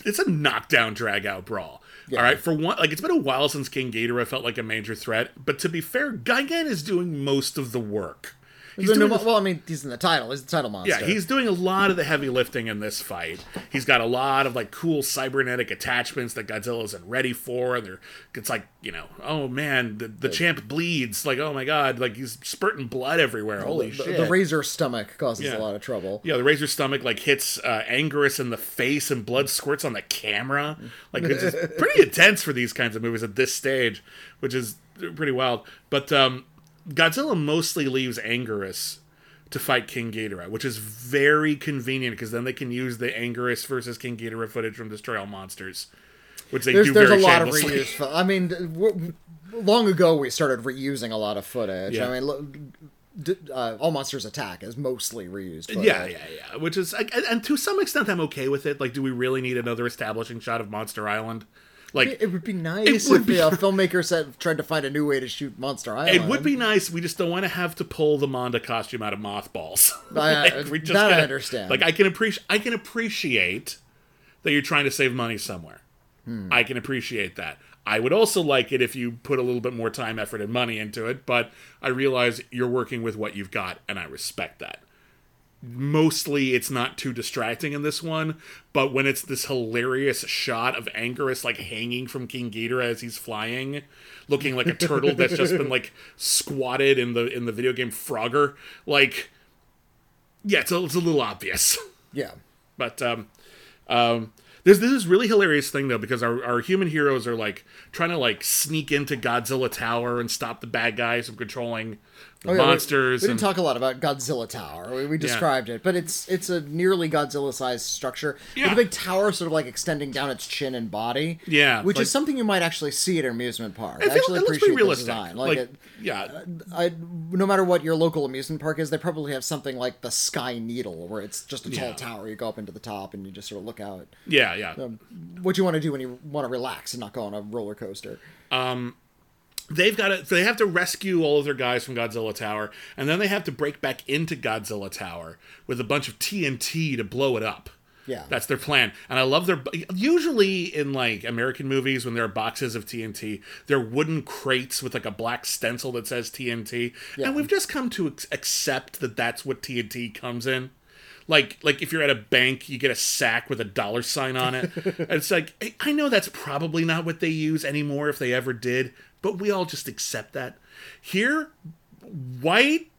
[SPEAKER 1] it's a knockdown, drag out brawl. All right, for one, like it's been a while since King Ghidorah felt like a major threat, but to be fair, Gigan is doing most of the work. He's doing the-
[SPEAKER 2] well, I mean, he's in the title. He's the title monster.
[SPEAKER 1] Yeah, he's doing a lot of the heavy lifting in this fight. He's got a lot of like cool cybernetic attachments that Godzilla isn't ready for, and they're it's like you know, oh man, the, the champ bleeds. Like oh my god, like he's spurting blood everywhere. Holy
[SPEAKER 2] the,
[SPEAKER 1] shit!
[SPEAKER 2] the razor stomach causes
[SPEAKER 1] Yeah.
[SPEAKER 2] a lot of trouble.
[SPEAKER 1] yeah, the razor stomach like hits uh, Anguirus in the face, and blood squirts on the camera. Like it's pretty intense for these kinds of movies at this stage, which is pretty wild. But um, Godzilla mostly leaves Anguirus to fight King Ghidorah, which is very convenient because then they can use the Anguirus versus King Ghidorah footage from Destroy All Monsters, which they
[SPEAKER 2] There's,
[SPEAKER 1] do
[SPEAKER 2] there's a
[SPEAKER 1] very
[SPEAKER 2] lot of reuse. I mean, long ago we started reusing a lot of footage.
[SPEAKER 1] Yeah.
[SPEAKER 2] I mean, look, uh, All Monsters Attack is mostly reused. Footage.
[SPEAKER 1] Yeah, yeah, yeah. Which is, and, and to some extent, I'm okay with it. Like, do we really need another establishing shot of Monster Island? Like,
[SPEAKER 2] It would be nice It
[SPEAKER 1] would
[SPEAKER 2] if
[SPEAKER 1] be-
[SPEAKER 2] a filmmaker said tried to find a new way to shoot Monster Island.
[SPEAKER 1] It would be nice. We just don't want to have to pull the Manda costume out of mothballs.
[SPEAKER 2] I-
[SPEAKER 1] Like, we just
[SPEAKER 2] that I
[SPEAKER 1] gotta-
[SPEAKER 2] understand.
[SPEAKER 1] Like I can appreciate. I can appreciate that you're trying to save money somewhere.
[SPEAKER 2] Hmm.
[SPEAKER 1] I can appreciate that. I would also like it if you put a little bit more time, effort, and money into it. But I realize you're working with what you've got, and I respect that. Mostly, it's not too distracting in this one, but when it's this hilarious shot of Anguirus like hanging from King Ghidorah as he's flying, looking like a turtle that's just been like squatted in the in the video game Frogger, like yeah, it's a, it's a little obvious.
[SPEAKER 2] Yeah.
[SPEAKER 1] But um, um, there's this is really hilarious thing though because our, our human heroes are like trying to like sneak into Godzilla Tower and stop the bad guys from controlling the
[SPEAKER 2] Oh, yeah, we-
[SPEAKER 1] monsters.
[SPEAKER 2] We, didn't
[SPEAKER 1] and,
[SPEAKER 2] talk a lot about Godzilla Tower. We, we described it, but it's it's a nearly Godzilla-sized structure
[SPEAKER 1] yeah.
[SPEAKER 2] with a big tower, sort of like extending down its chin and body.
[SPEAKER 1] Yeah,
[SPEAKER 2] which
[SPEAKER 1] like-
[SPEAKER 2] is something you might actually see at an amusement park. I actually
[SPEAKER 1] it looks
[SPEAKER 2] appreciate the
[SPEAKER 1] realistic.
[SPEAKER 2] design. Like,
[SPEAKER 1] Like,
[SPEAKER 2] it,
[SPEAKER 1] yeah,
[SPEAKER 2] I, no matter what your local amusement park is, they probably have something like the Sky Needle, where it's just a tall
[SPEAKER 1] Yeah.
[SPEAKER 2] tower. You go up into the top and you just sort of look out.
[SPEAKER 1] yeah, yeah.
[SPEAKER 2] Um, what you want to do when you want to relax and not go on a roller coaster.
[SPEAKER 1] Um, they've got to they have to rescue all of their guys from Godzilla Tower, and then they have to break back into Godzilla Tower with a bunch of TNT to blow it up.
[SPEAKER 2] Yeah.
[SPEAKER 1] That's their plan. And I love their usually in like American movies when there are boxes of TNT, they're wooden crates with like a black stencil that says TNT.
[SPEAKER 2] Yeah.
[SPEAKER 1] And we've just come to accept that that's what TNT comes in. Like like if you're at a bank, you get a sack with a dollar sign on it. and it's like I- I know that's probably not what they use anymore if they ever did, but we all just accept that. Here white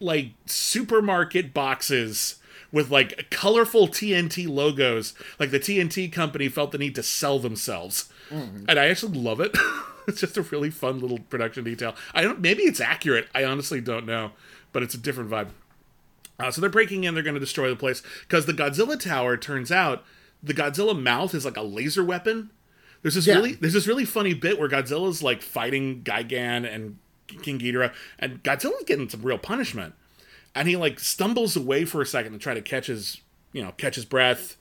[SPEAKER 1] like supermarket boxes with like colorful TNT logos. Like the TNT company felt the need to sell themselves. Mm-hmm. And I actually love it. it's just a really fun little production detail. I don't maybe it's accurate. I honestly don't know, but it's a different vibe. Uh, so they're breaking in, they're going to destroy the place because the Godzilla tower turns out the Godzilla mouth is like a laser weapon. There's this
[SPEAKER 2] Yeah.
[SPEAKER 1] really there's this really funny bit where Godzilla's like fighting Gigan and King Ghidorah, and Godzilla's getting some real punishment, and he like stumbles away for a second to try to catch his you know catch his breath,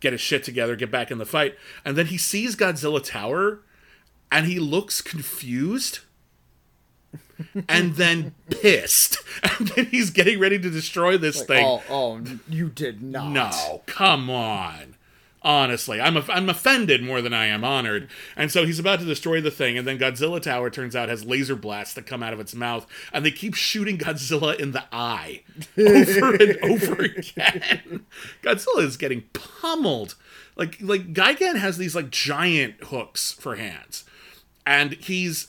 [SPEAKER 1] get his shit together, get back in the fight, and then he sees Godzilla tower, and he looks confused. And then pissed, and then he's getting ready to destroy this thing.
[SPEAKER 2] Oh, oh, you did not.
[SPEAKER 1] No, come on. Honestly, I'm I'm offended more than I am honored. And so he's about to destroy the thing, and then Godzilla Tower turns out has laser blasts that come out of its mouth, and they keep shooting Godzilla in the eye over and over again. Godzilla is getting pummeled. Like like Gigan has these like giant hooks for hands, and he's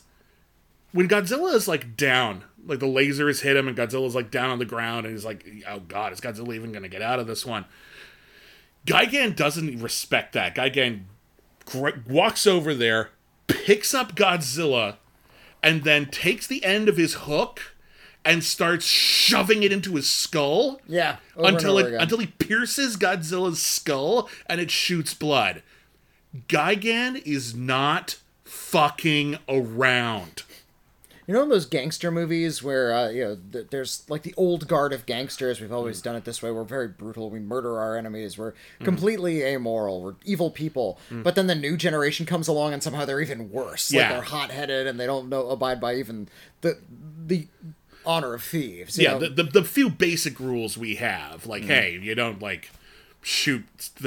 [SPEAKER 1] when Godzilla is like down, like the laser has hit him, and Godzilla's like down on the ground, and he's like, "Oh God, is Godzilla even gonna get out of this one?" Gigan doesn't respect that. Gigan gr- walks over there, picks up Godzilla, and then takes the end of his hook and starts shoving it into his skull
[SPEAKER 2] Yeah.
[SPEAKER 1] until it
[SPEAKER 2] again.
[SPEAKER 1] until he pierces Godzilla's skull and it shoots blood. Gigan is not fucking around.
[SPEAKER 2] You know those gangster movies where uh, you know th- there's like the old guard of gangsters. We've
[SPEAKER 1] Mm.
[SPEAKER 2] always done it this way. We're very brutal. We murder our enemies. We're completely amoral. We're evil people. But then the new generation comes along and somehow they're even worse. Like
[SPEAKER 1] Mm. Yeah.
[SPEAKER 2] they're hot headed and they don't know abide by even the the honor of thieves. you
[SPEAKER 1] Yeah,
[SPEAKER 2] know?
[SPEAKER 1] the, the the few basic rules we have,
[SPEAKER 2] Mm.
[SPEAKER 1] like, hey, you don't like shoot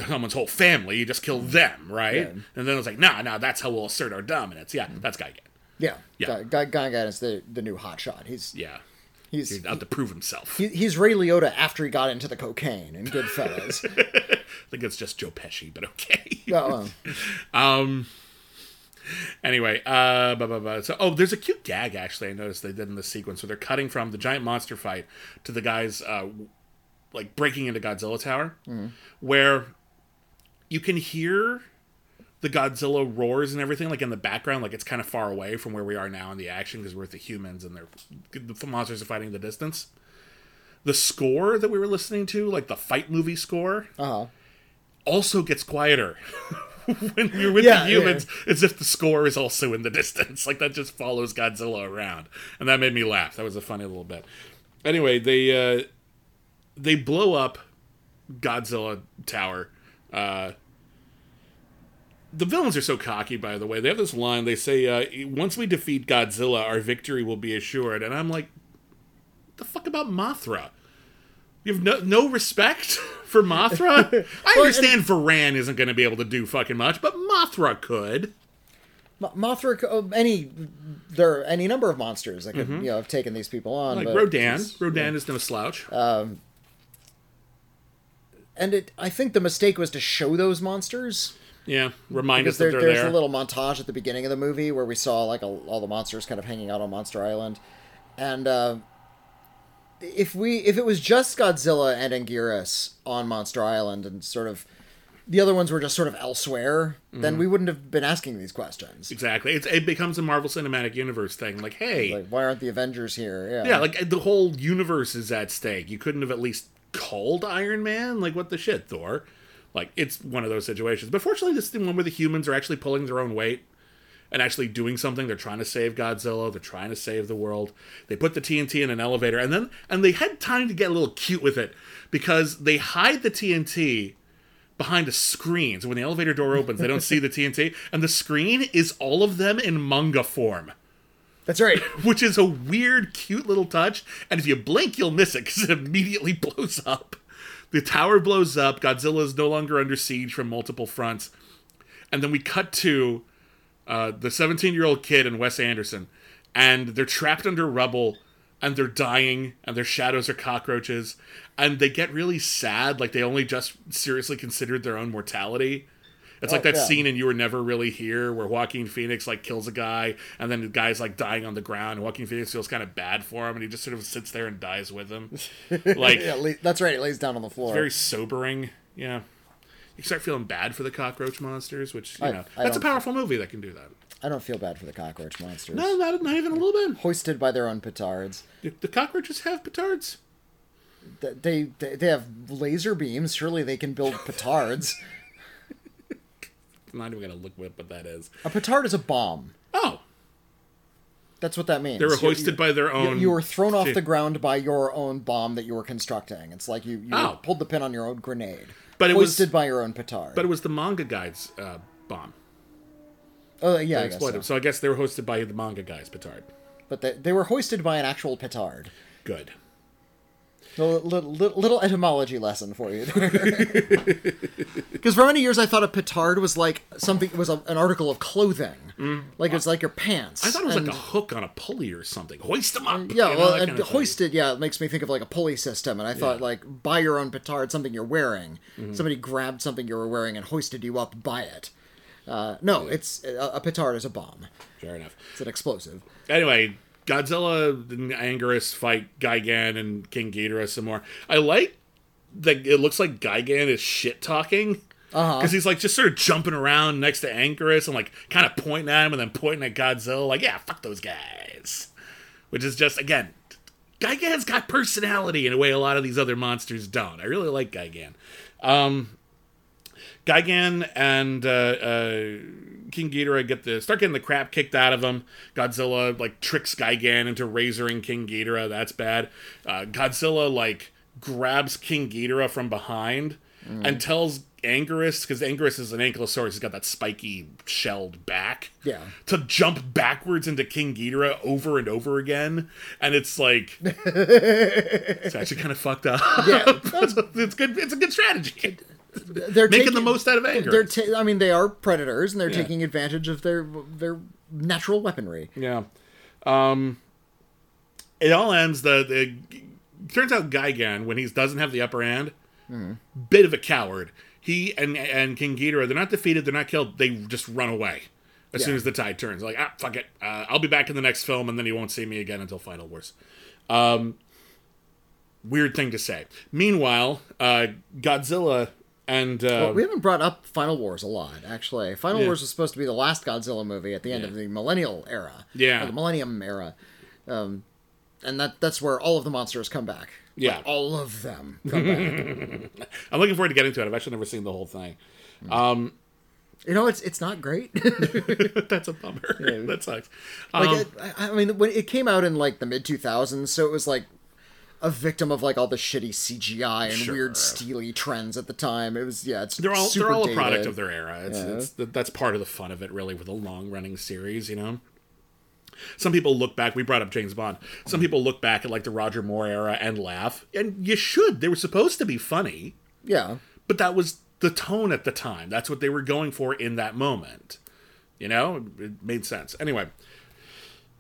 [SPEAKER 1] someone's whole family, you just kill them, right?
[SPEAKER 2] Mm. Yeah.
[SPEAKER 1] And then it's like, nah, nah, that's how we'll assert our dominance. Yeah, that's Gigan.
[SPEAKER 2] Yeah.
[SPEAKER 1] Yeah.
[SPEAKER 2] Guy, Guy, Guy is the the new hotshot. He's
[SPEAKER 1] Yeah,
[SPEAKER 2] he's
[SPEAKER 1] he's out to prove himself.
[SPEAKER 2] he, he's Ray Liotta after he got into the cocaine in Goodfellas.
[SPEAKER 1] I think it's just Joe Pesci, but okay.
[SPEAKER 2] well.
[SPEAKER 1] Anyway, uh, blah, blah, blah. so oh, there's a cute gag actually. I noticed they did in the sequence where they're cutting from the giant monster fight to the guys uh, like breaking into Godzilla Tower, where you can hear the Godzilla roars and everything like in the background, like it's kind of far away from where we are now in the action because we're with the humans and they're the monsters are fighting in the distance. The score that we were listening to, like the fight movie score,
[SPEAKER 2] Uh-huh.
[SPEAKER 1] also gets quieter when you're with
[SPEAKER 2] Yeah,
[SPEAKER 1] the humans. as if the score is also in the distance. Like that just follows Godzilla around, and that made me laugh. That was a funny little bit. Anyway, they uh, they blow up Godzilla Tower. Uh, the villains are so cocky, by the way. They have this line. They say, uh, "Once we defeat Godzilla, our victory will be assured." And I'm like, "The fuck about Mothra?" You have no, no respect for Mothra? I understand Varan isn't going to be able to do fucking much, but Mothra could.
[SPEAKER 2] Mo- Mothra, uh, any there are any number of monsters that could you know have taken these people on.
[SPEAKER 1] Mm-hmm. Like Rodan. Rodan is no slouch.
[SPEAKER 2] and it, I think the mistake was to show those monsters
[SPEAKER 1] yeah, remind us
[SPEAKER 2] because
[SPEAKER 1] that
[SPEAKER 2] there,
[SPEAKER 1] they're
[SPEAKER 2] there's
[SPEAKER 1] there.
[SPEAKER 2] a little montage at the beginning of the movie where we saw like a, all the monsters kind of hanging out on Monster Island, and uh, if we if it was just Godzilla and Anguirus on Monster Island and sort of the other ones were just sort of elsewhere,
[SPEAKER 1] Mm-hmm.
[SPEAKER 2] then we wouldn't have been asking these questions.
[SPEAKER 1] Exactly. It's, it becomes a Marvel Cinematic Universe thing. Like, hey,
[SPEAKER 2] Like, why aren't the Avengers here? Yeah.
[SPEAKER 1] yeah, like the whole universe is at stake. You couldn't have at least called Iron Man? Like, what the shit, Thor? Like, it's one of those situations. But fortunately, this is the one where the humans are actually pulling their own weight and actually doing something. They're trying to save Godzilla. They're trying to save the world. They put the TNT in an elevator, and then and they had time to get a little cute with it because they hide the TNT behind a screen. So when the elevator door opens, they don't see the TNT, and the screen is all of them in manga form
[SPEAKER 2] That's right.
[SPEAKER 1] which is a weird, cute little touch. And if you blink, you'll miss it because it immediately blows up. The tower blows up. Godzilla is no longer under siege from multiple fronts. And then we cut to uh, the 17 year old kid and Wes Anderson. And they're trapped under rubble and they're dying and their shadows are cockroaches. And they get really sad, like they only just seriously considered their own mortality. It's oh, like
[SPEAKER 2] Oh,
[SPEAKER 1] that
[SPEAKER 2] yeah.
[SPEAKER 1] scene in You Were Never Really Here where Joaquin Phoenix like kills a guy and then the guy's like dying on the ground and Joaquin Phoenix feels kind of bad for him and he just sort of sits there and dies with him. Like
[SPEAKER 2] yeah, that's right. It lays down on the floor.
[SPEAKER 1] very sobering. Yeah. You start feeling bad for the cockroach monsters, which you
[SPEAKER 2] I-
[SPEAKER 1] know
[SPEAKER 2] I
[SPEAKER 1] that's a powerful movie that can do that.
[SPEAKER 2] I don't feel bad for the cockroach monsters.
[SPEAKER 1] No, not, not even a little bit.
[SPEAKER 2] Hoisted by their own petards.
[SPEAKER 1] The, the cockroaches have petards.
[SPEAKER 2] They, they they have laser beams. Surely they can build petards.
[SPEAKER 1] I'm not even gonna look what what that is.
[SPEAKER 2] A petard is a bomb.
[SPEAKER 1] Oh,
[SPEAKER 2] That's what that means.
[SPEAKER 1] they were
[SPEAKER 2] You-
[SPEAKER 1] hoisted
[SPEAKER 2] you-
[SPEAKER 1] by their own.
[SPEAKER 2] you were thrown off the ground by your own bomb that you were constructing. It's like you, you
[SPEAKER 1] Oh.
[SPEAKER 2] pulled the pin on your own grenade.
[SPEAKER 1] But it was-
[SPEAKER 2] hoisted by your own petard.
[SPEAKER 1] But it was the manga guy's uh, bomb.
[SPEAKER 2] oh yeah, I
[SPEAKER 1] exploded.
[SPEAKER 2] so.
[SPEAKER 1] So I guess they were hosted by the manga guy's petard.
[SPEAKER 2] But they, they were hoisted by an actual petard.
[SPEAKER 1] Good.
[SPEAKER 2] A little, little, little etymology lesson for you. Because for many years I thought a petard was like something was a, an article of clothing, like it's like your pants.
[SPEAKER 1] Mm. I thought it was
[SPEAKER 2] And-
[SPEAKER 1] like a hook on a pulley or something. Hoist them up.
[SPEAKER 2] Yeah,
[SPEAKER 1] you know,
[SPEAKER 2] well, and
[SPEAKER 1] of thing.
[SPEAKER 2] hoisted, yeah, it makes me think of like a pulley system. And I thought,
[SPEAKER 1] Yeah.
[SPEAKER 2] like, buy your own petard, something you're wearing.
[SPEAKER 1] Mm-hmm.
[SPEAKER 2] Somebody grabbed something you were wearing and hoisted you up by it. Uh, no, it's a, a petard is a bomb.
[SPEAKER 1] Fair enough.
[SPEAKER 2] It's an explosive.
[SPEAKER 1] Anyway, Godzilla and Anguirus fight Gigan and King Ghidorah some more. I like that it looks like Gigan is shit talking.
[SPEAKER 2] Uh-huh.
[SPEAKER 1] Because he's like just sort of jumping around next to Anguirus and like kind of pointing at him and then pointing at Godzilla, like, yeah, fuck those guys. Which is just, again, Gigan's got personality in a way a lot of these other monsters don't. I really like Gigan. Um, Gigan and uh, uh, King Ghidorah get the start getting the crap kicked out of them. Godzilla like tricks Gigan into razoring King Ghidorah. That's bad. Uh, Godzilla like grabs King Ghidorah from behind and tells Anguirus because Anguirus is an ankylosaurus. He's got that spiky shelled back.
[SPEAKER 2] Yeah.
[SPEAKER 1] To jump backwards into King Ghidorah over and over again, and it's like it's actually kind of fucked up.
[SPEAKER 2] Yeah.
[SPEAKER 1] it's good. It's a good strategy.
[SPEAKER 2] They're
[SPEAKER 1] Making
[SPEAKER 2] taking,
[SPEAKER 1] the most out of
[SPEAKER 2] They're,
[SPEAKER 1] Anguirus.
[SPEAKER 2] ta- I mean, they are predators, and they're
[SPEAKER 1] Yeah.
[SPEAKER 2] taking advantage of their their natural weaponry.
[SPEAKER 1] Yeah. Um it all ends the, the turns out Gigan when he doesn't have the upper hand, bit of a coward. He and and King Ghidorah, they're not defeated, they're not killed, they just run away as soon as the tide turns. Like, ah, fuck it. Uh, I'll be back in the next film and then he won't see me again until Final Wars. Um weird thing to say. Meanwhile, uh Godzilla and uh
[SPEAKER 2] Well, we haven't brought up Final Wars a lot, actually. Final
[SPEAKER 1] Yeah.
[SPEAKER 2] Wars was supposed to be the last Godzilla movie at the end of the Millennial era.
[SPEAKER 1] Yeah.
[SPEAKER 2] The Millennium era. Um, and that that's where all of the monsters come back.
[SPEAKER 1] Yeah.
[SPEAKER 2] Like, all of them come back.
[SPEAKER 1] I'm looking forward to getting to it. I've actually never seen the whole thing.
[SPEAKER 2] You know, it's it's not great.
[SPEAKER 1] That's a bummer. that sucks.
[SPEAKER 2] like,
[SPEAKER 1] Um,
[SPEAKER 2] it, I I mean, when it came out in like the mid 2000s, so it was like a victim of like all the shitty CGI and
[SPEAKER 1] Sure.
[SPEAKER 2] weird steely trends at the time. It was yeah, it's
[SPEAKER 1] they're all they're all
[SPEAKER 2] dated.
[SPEAKER 1] a product of their era. It's,
[SPEAKER 2] Yeah.
[SPEAKER 1] it's that's part of the fun of it, really, with a long running series. You know, some people look back. We brought up James Bond. Some people look back at like the Roger Moore era and laugh, and you should. They were supposed to be funny,
[SPEAKER 2] Yeah.
[SPEAKER 1] but that was the tone at the time. That's what they were going for in that moment. You know, it made sense. Anyway.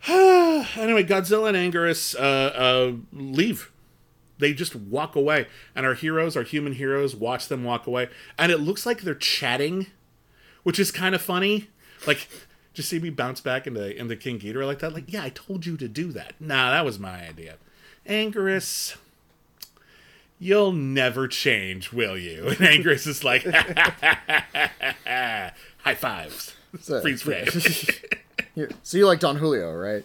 [SPEAKER 1] anyway, Godzilla and Anguirus uh, uh, leave. They just walk away, and our heroes, our human heroes, watch them walk away, and it looks like they're chatting, which is kind of funny. Like, just see me bounce back into into King Ghidorah like that. Like, yeah, I told you to do that. Nah, that was my idea. Anguirus, You'll never change, will you? And Angus is like, high fives.
[SPEAKER 2] So-
[SPEAKER 1] Freeze frame.
[SPEAKER 2] So you like Don Julio, right?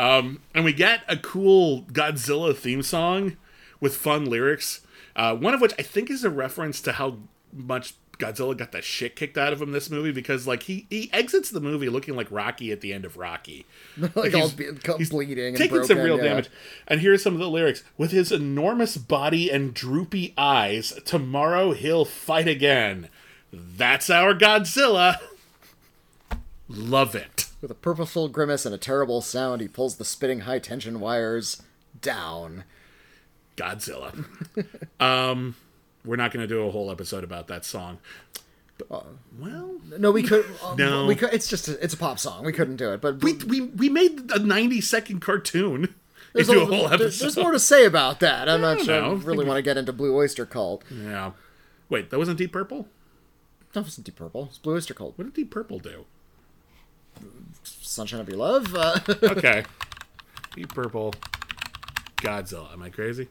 [SPEAKER 1] And we get a cool Godzilla theme song with fun lyrics. Uh, one of which I think is a reference to how much Godzilla got the shit kicked out of him this movie because like he he exits the movie looking like Rocky at the end of Rocky.
[SPEAKER 2] like all
[SPEAKER 1] he's-
[SPEAKER 2] be- bleeding and
[SPEAKER 1] taking
[SPEAKER 2] broken,
[SPEAKER 1] some real
[SPEAKER 2] yeah.
[SPEAKER 1] damage. And here's some of the lyrics. With his enormous body and droopy eyes, tomorrow he'll fight again. That's our Godzilla. Love it.
[SPEAKER 2] With a purposeful grimace and a terrible sound, he pulls the spitting high tension wires down.
[SPEAKER 1] Godzilla. um, we're not going to do a whole episode about that song. But, well,
[SPEAKER 2] No, we could. Um,
[SPEAKER 1] No.
[SPEAKER 2] we could. It's just a, it's a pop song. We couldn't do it, but
[SPEAKER 1] we we we made a 90 second cartoon
[SPEAKER 2] there's, a-
[SPEAKER 1] a whole episode.
[SPEAKER 2] there's more to say about that. I'm not
[SPEAKER 1] don't
[SPEAKER 2] sure. I really want to get into Blue Oyster Cult.
[SPEAKER 1] yeah. Wait, that wasn't Deep Purple?
[SPEAKER 2] That wasn't Deep Purple. It's Blue Oyster Cult.
[SPEAKER 1] What did Deep Purple do?
[SPEAKER 2] Sunshine of Your Love. Uh,
[SPEAKER 1] Okay. Deep Purple, Godzilla. Am I crazy?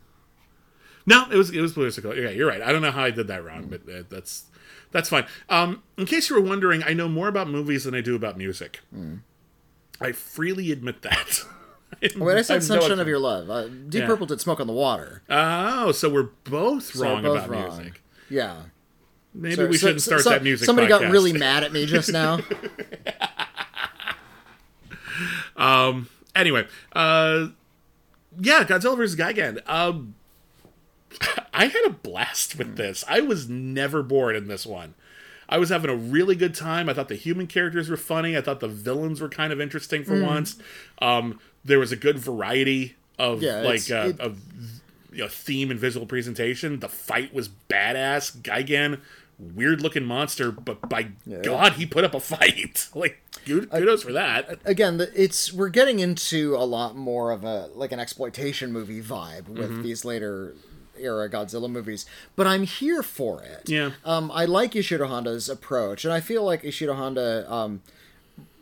[SPEAKER 1] No, it was it was Blue Cult. Yeah, you're right. I don't know how I did that wrong, but uh, that's that's fine. Um, in case you were wondering, I know more about movies than I do about music. I freely admit that.
[SPEAKER 2] when I said
[SPEAKER 1] no
[SPEAKER 2] Sunshine of Your Love, uh, Deep
[SPEAKER 1] Yeah.
[SPEAKER 2] Purple did Smoke on the Water.
[SPEAKER 1] Oh, so we're both
[SPEAKER 2] So
[SPEAKER 1] wrong
[SPEAKER 2] we're both
[SPEAKER 1] about
[SPEAKER 2] wrong.
[SPEAKER 1] music.
[SPEAKER 2] Yeah.
[SPEAKER 1] Maybe
[SPEAKER 2] So-
[SPEAKER 1] we
[SPEAKER 2] so-
[SPEAKER 1] shouldn't start that music.
[SPEAKER 2] Somebody got really mad at me just now.
[SPEAKER 1] Anyway, uh, yeah, Godzilla vs. Gigan. Um, I had a blast with this. I was never bored in this one. I was having a really good time. I thought the human characters were funny. I thought the villains were kind of interesting
[SPEAKER 2] Mm.
[SPEAKER 1] for once. Um, there was a good variety of
[SPEAKER 2] Yeah,
[SPEAKER 1] like uh,
[SPEAKER 2] it-
[SPEAKER 1] of you know, theme and visual presentation. The fight was badass. Gigan, weird looking monster, but by God, he put up a fight. like good- kudos for that.
[SPEAKER 2] Again, it's we're getting into a lot more of a like an exploitation movie vibe with
[SPEAKER 1] Mm-hmm.
[SPEAKER 2] these later era Godzilla movies, but I'm here for it.
[SPEAKER 1] Yeah.
[SPEAKER 2] Um, I like Ishiro Honda's approach, and I feel like Ishiro Honda um,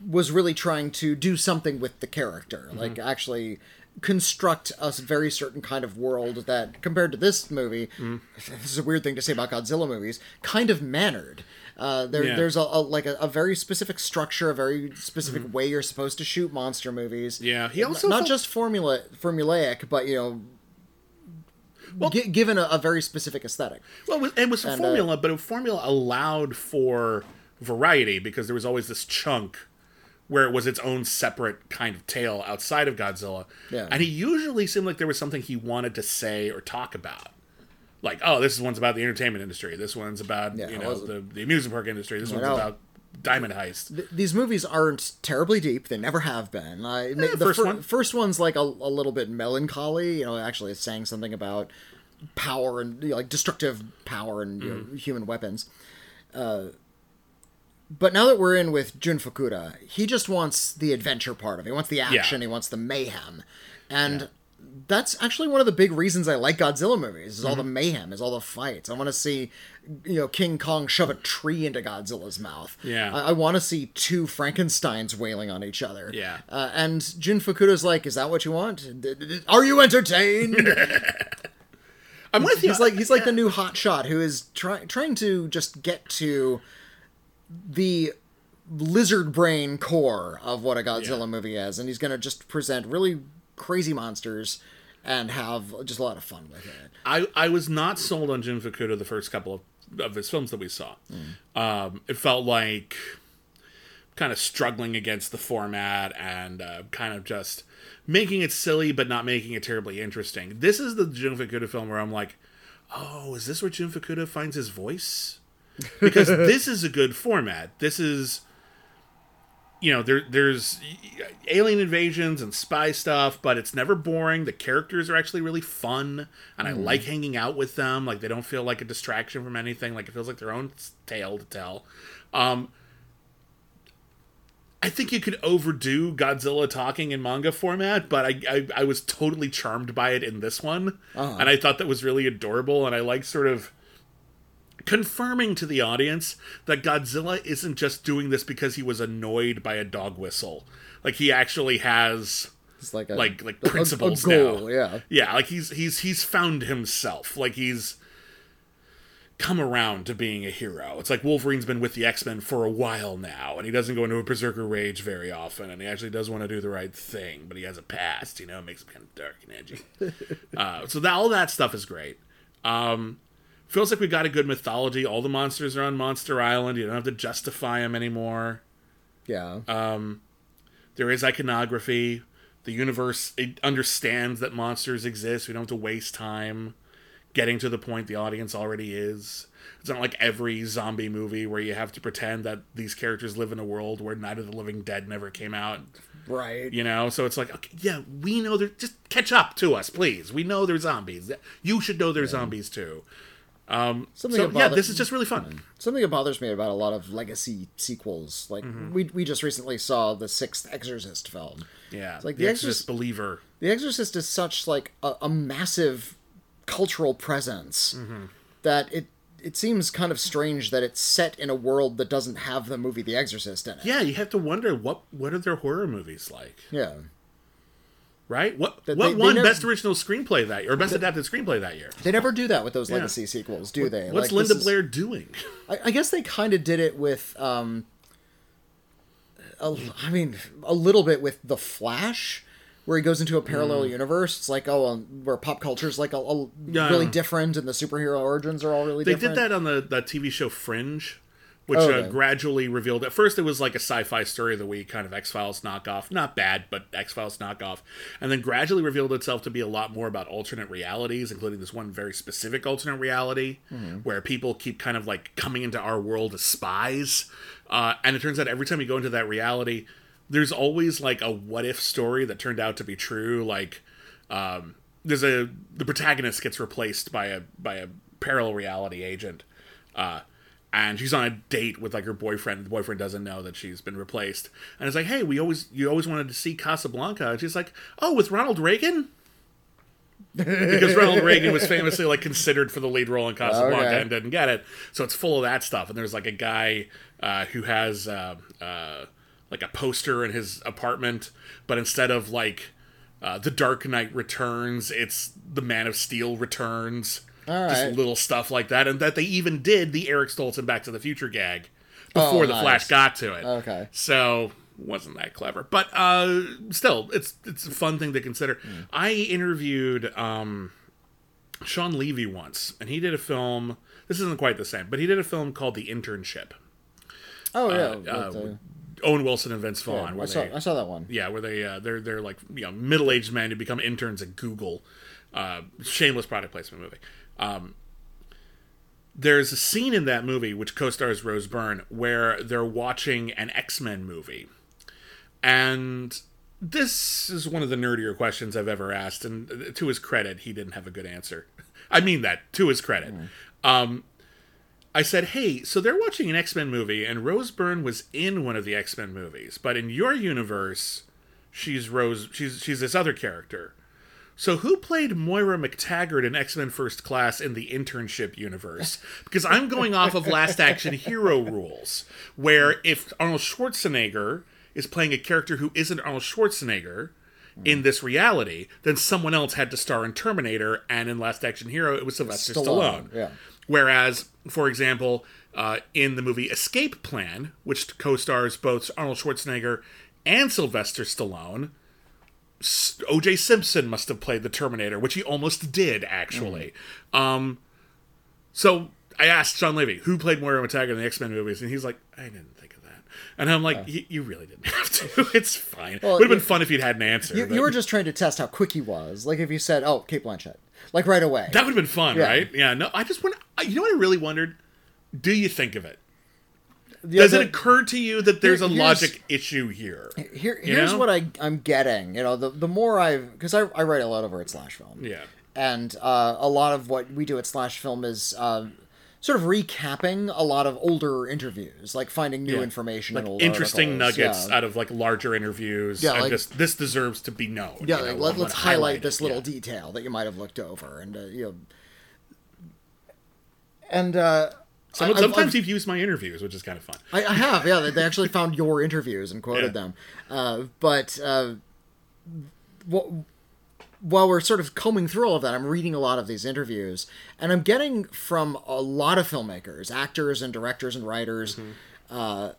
[SPEAKER 2] was really trying to do something with the character,
[SPEAKER 1] Mm-hmm.
[SPEAKER 2] like actually construct a very certain kind of world that, compared to this movie,
[SPEAKER 1] Mm.
[SPEAKER 2] this is a weird thing to say about Godzilla movies, kind of mannered. Uh, there,
[SPEAKER 1] Yeah.
[SPEAKER 2] There's a, a like a, a very specific structure, a very specific way you're supposed to shoot monster movies.
[SPEAKER 1] Yeah, he also
[SPEAKER 2] not
[SPEAKER 1] felt-
[SPEAKER 2] just formula formulaic, but you know, gi- given a, a very specific aesthetic.
[SPEAKER 1] Well, it was, it was a
[SPEAKER 2] And, uh,
[SPEAKER 1] formula, but a formula allowed for variety because there was always this chunk where it was its own separate kind of tale outside of Godzilla.
[SPEAKER 2] Yeah.
[SPEAKER 1] And he usually seemed like there was something he wanted to say or talk about. Like, oh, this one's about the entertainment industry. This one's about,
[SPEAKER 2] Yeah,
[SPEAKER 1] you know, the, the amusement park industry. This one's
[SPEAKER 2] know.
[SPEAKER 1] about Diamond Heist.
[SPEAKER 2] Th- these movies aren't terribly deep. They never have been. I, the
[SPEAKER 1] first
[SPEAKER 2] fir-
[SPEAKER 1] one.
[SPEAKER 2] first one's like a, a little bit melancholy. You know, actually, it's saying something about power and you know, like destructive power and
[SPEAKER 1] Mm-hmm.
[SPEAKER 2] know, human weapons. Uh, but now that we're in with Jun Fukuda, he just wants the adventure part of it. He wants the action. He wants the mayhem, and that's actually one of the big reasons I like Godzilla movies. Is all the
[SPEAKER 1] Mm-hmm.
[SPEAKER 2] mayhem, is all the fights. I want to see, you know, King Kong shove a tree into Godzilla's mouth.
[SPEAKER 1] Yeah.
[SPEAKER 2] I, I want to see two Frankenstein's wailing on each other.
[SPEAKER 1] Yeah.
[SPEAKER 2] uh, and Jun Fukuda's like, "Is that what you want? Are you entertained?"
[SPEAKER 1] I'm with you.
[SPEAKER 2] he's like he's like the new hot shot who is try, trying to just get to the lizard brain core of what a Godzilla
[SPEAKER 1] Yeah.
[SPEAKER 2] movie is, and he's going to just present really crazy monsters and have just a lot of fun with it.
[SPEAKER 1] I, I was not sold on Jun Fukuda the first couple of, of his films that we saw. Um, it felt like kind of struggling against the format and uh, kind of just making it silly but not making it terribly interesting. This is the Jun Fukuda film where I'm like, oh, is this where Jun Fukuda finds his voice? Because this is a good format. This is you know there there's alien invasions and spy stuff but it's never boring. The characters are actually really fun and i like hanging out with them. Like they don't feel like a distraction from anything. Like it feels like their own tale to tell. Um I think you could overdo Godzilla talking in manga format, but I I, I was totally charmed by it in this one, and I thought that was really adorable, and I like sort of confirming to the audience that Godzilla isn't just doing this because he was annoyed by a dog whistle. Like he actually has
[SPEAKER 2] It's like a
[SPEAKER 1] like like
[SPEAKER 2] a- a
[SPEAKER 1] principles
[SPEAKER 2] goal,
[SPEAKER 1] now.
[SPEAKER 2] yeah.
[SPEAKER 1] Yeah, like he's he's he's found himself. Like he's come around to being a hero. It's like Wolverine's been with the X-Men for a while now and he doesn't go into a berserker rage very often and he actually does want to do the right thing, but he has a past, you know, it makes him kind of dark and edgy. uh, so that all that stuff is great. Um feels like we got a good mythology. All the monsters are on Monster Island. You don't have to justify them anymore.
[SPEAKER 2] Yeah.
[SPEAKER 1] Uh, There is iconography. The universe it understands that monsters exist. We don't have to waste time getting to the point the audience already is. It's not like every zombie movie where you have to pretend that these characters live in a world where Night of the Living Dead never came out.
[SPEAKER 2] right.
[SPEAKER 1] You know, so it's like, okay, yeah, we know they're just catch up to us, please. We know they're zombies. You should know they're zombies too.
[SPEAKER 2] Something
[SPEAKER 1] So
[SPEAKER 2] that
[SPEAKER 1] yeah, this is just really fun.
[SPEAKER 2] something that bothers me about a lot of legacy sequels. Like
[SPEAKER 1] Mm-hmm.
[SPEAKER 2] we we just recently saw the sixth Exorcist film.
[SPEAKER 1] Yeah,
[SPEAKER 2] like
[SPEAKER 1] the
[SPEAKER 2] The
[SPEAKER 1] Exorcist
[SPEAKER 2] Exorcist-
[SPEAKER 1] believer.
[SPEAKER 2] The Exorcist is such like a, a massive cultural presence
[SPEAKER 1] Mm-hmm.
[SPEAKER 2] that it it seems kind of strange that it's set in a world that doesn't have the movie The Exorcist in it.
[SPEAKER 1] Yeah, you have to wonder what what are their horror movies like,
[SPEAKER 2] Yeah.
[SPEAKER 1] Right? What
[SPEAKER 2] They-
[SPEAKER 1] what
[SPEAKER 2] they
[SPEAKER 1] won
[SPEAKER 2] never-
[SPEAKER 1] best original screenplay that year, or best adapted screenplay that year?
[SPEAKER 2] They never do that with those legacy sequels, do they?
[SPEAKER 1] What's
[SPEAKER 2] Like,
[SPEAKER 1] Linda
[SPEAKER 2] is-
[SPEAKER 1] Blair doing?
[SPEAKER 2] I, I guess they kind of did it with, um, a, I mean, a little bit with the Flash, where he goes into a parallel universe. It's like, oh, um, where pop culture is like a, a
[SPEAKER 1] Yeah.
[SPEAKER 2] really different, and the superhero origins are all really
[SPEAKER 1] They
[SPEAKER 2] different.
[SPEAKER 1] did that on the, the TV show Fringe, which
[SPEAKER 2] Oh,
[SPEAKER 1] uh, gradually revealed. At first, it was like a sci-fi story of the week, kind of X Files knockoff. Not bad, but X Files knockoff. And then gradually revealed itself to be a lot more about alternate realities, including this one very specific alternate reality
[SPEAKER 2] Mm-hmm.
[SPEAKER 1] where people keep kind of like coming into our world as spies. Uh, and it turns out every time you go into that reality, there's always like a what if story that turned out to be true. Like, um, there's a the protagonist gets replaced by a by a parallel reality agent uh and she's on a date with like her boyfriend the boyfriend doesn't know that she's been replaced and it's like hey we always you always wanted to see casablanca and she's like oh with ronald reagan because ronald reagan was famously like considered for the lead role in casablanca
[SPEAKER 2] Okay.
[SPEAKER 1] and didn't get it so it's full of that stuff and there's like a guy uh, who has uh, uh, like a poster in his apartment but instead of like uh, the Dark Knight Returns. It's the Man of Steel Returns.
[SPEAKER 2] All
[SPEAKER 1] Just
[SPEAKER 2] right.
[SPEAKER 1] little stuff like that, and that they even did the Eric Stoltz and Back to the Future gag before
[SPEAKER 2] Oh,
[SPEAKER 1] the
[SPEAKER 2] nice.
[SPEAKER 1] Flash got to it.
[SPEAKER 2] Okay.
[SPEAKER 1] So wasn't that clever, but uh, still, it's it's a fun thing to consider.
[SPEAKER 2] Hmm.
[SPEAKER 1] I interviewed um, Shawn Levy once, and he did a film. This isn't quite the same, but he did a film called The Internship.
[SPEAKER 2] Oh yeah,
[SPEAKER 1] uh, uh,
[SPEAKER 2] uh,
[SPEAKER 1] Owen Wilson and Vince
[SPEAKER 2] yeah,
[SPEAKER 1] Vaughn.
[SPEAKER 2] I saw
[SPEAKER 1] they-
[SPEAKER 2] I saw that one.
[SPEAKER 1] yeah, where they uh, they're they're like you know middle aged men who become interns at Google. Uh, shameless product placement movie. Um, there's a scene in that movie which co-stars Rose Byrne where they're watching an X Men movie, and this is one of the nerdier questions I've ever asked. And to his credit, he didn't have a good answer. I mean that to his credit. Um, I said, "Hey, so they're watching an X Men movie, and Rose Byrne was in one of the X Men movies, but in your universe, she's Rose. She's she's this other character. So who played Moira MacTaggert in X Men First Class in the internship universe? Because I'm going off of Last Action Hero rules, where if Arnold Schwarzenegger is playing a character who isn't Arnold Schwarzenegger." In this reality, then someone else had to star in Terminator, and in Last Action Hero, it was Sylvester Stallone.
[SPEAKER 2] Stallone, yeah.
[SPEAKER 1] Whereas, for example, uh, in the movie Escape Plan, which co-stars both Arnold Schwarzenegger and Sylvester Stallone, O.J. Simpson must have played the Terminator, which he almost did actually. Um, so I asked Shawn Levy who played Moira MacTaggert in the X Men movies, and he's like, I didn't think of that. And I'm like, "Y- you really didn't have to. it's fine.
[SPEAKER 2] Well,
[SPEAKER 1] Would have been fun if you'd had an answer.
[SPEAKER 2] You, you were just trying to test how quick he was. Like if you said, "Oh, Cate Blanchett," like right away.
[SPEAKER 1] That would have been fun,
[SPEAKER 2] Yeah.
[SPEAKER 1] right? Yeah. No, I just want. You know what I really wondered? Do you think of it? Does it occur to you that there's a
[SPEAKER 2] Here- here's-
[SPEAKER 1] logic issue here?
[SPEAKER 2] Here, here's
[SPEAKER 1] know?
[SPEAKER 2] what I, I'm getting. You know, the, the more I've because I, I write a lot over at Slash Film.
[SPEAKER 1] Yeah.
[SPEAKER 2] And uh, a lot of what we do at Slash Film is um, sort of recapping a lot of older interviews, like finding new
[SPEAKER 1] Yeah.
[SPEAKER 2] information
[SPEAKER 1] Like
[SPEAKER 2] in
[SPEAKER 1] interesting
[SPEAKER 2] articles.
[SPEAKER 1] nuggets
[SPEAKER 2] Yeah.
[SPEAKER 1] out of like larger interviews.
[SPEAKER 2] Yeah, like-
[SPEAKER 1] just this deserves to be known.
[SPEAKER 2] Yeah,
[SPEAKER 1] you know,
[SPEAKER 2] like, let, us highlight
[SPEAKER 1] it,
[SPEAKER 2] this little
[SPEAKER 1] yeah.
[SPEAKER 2] detail that you might have looked over, and uh, you know, and uh,
[SPEAKER 1] Some,
[SPEAKER 2] I-
[SPEAKER 1] sometimes
[SPEAKER 2] I've-
[SPEAKER 1] you've used my interviews, which is kind of fun.
[SPEAKER 2] I, I have, yeah. They they actually found your interviews and quoted
[SPEAKER 1] Yeah.
[SPEAKER 2] them. Uh, but uh, wh- while we're sort of combing through all of that, I'm reading a lot of these interviews, and I'm getting from a lot of filmmakers, actors, and directors and writers, uh,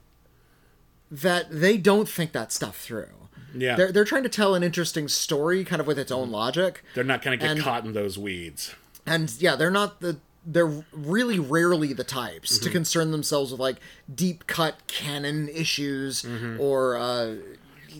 [SPEAKER 2] that they don't think that stuff through.
[SPEAKER 1] Yeah.
[SPEAKER 2] they're they're trying to tell an interesting story, kind of with its own logic,
[SPEAKER 1] They're not going to get
[SPEAKER 2] And-
[SPEAKER 1] caught in those weeds.
[SPEAKER 2] and yeah, they're not the. They're really rarely the types
[SPEAKER 1] Mm-hmm.
[SPEAKER 2] to concern themselves with like deep cut canon issues
[SPEAKER 1] Mm-hmm.
[SPEAKER 2] or uh,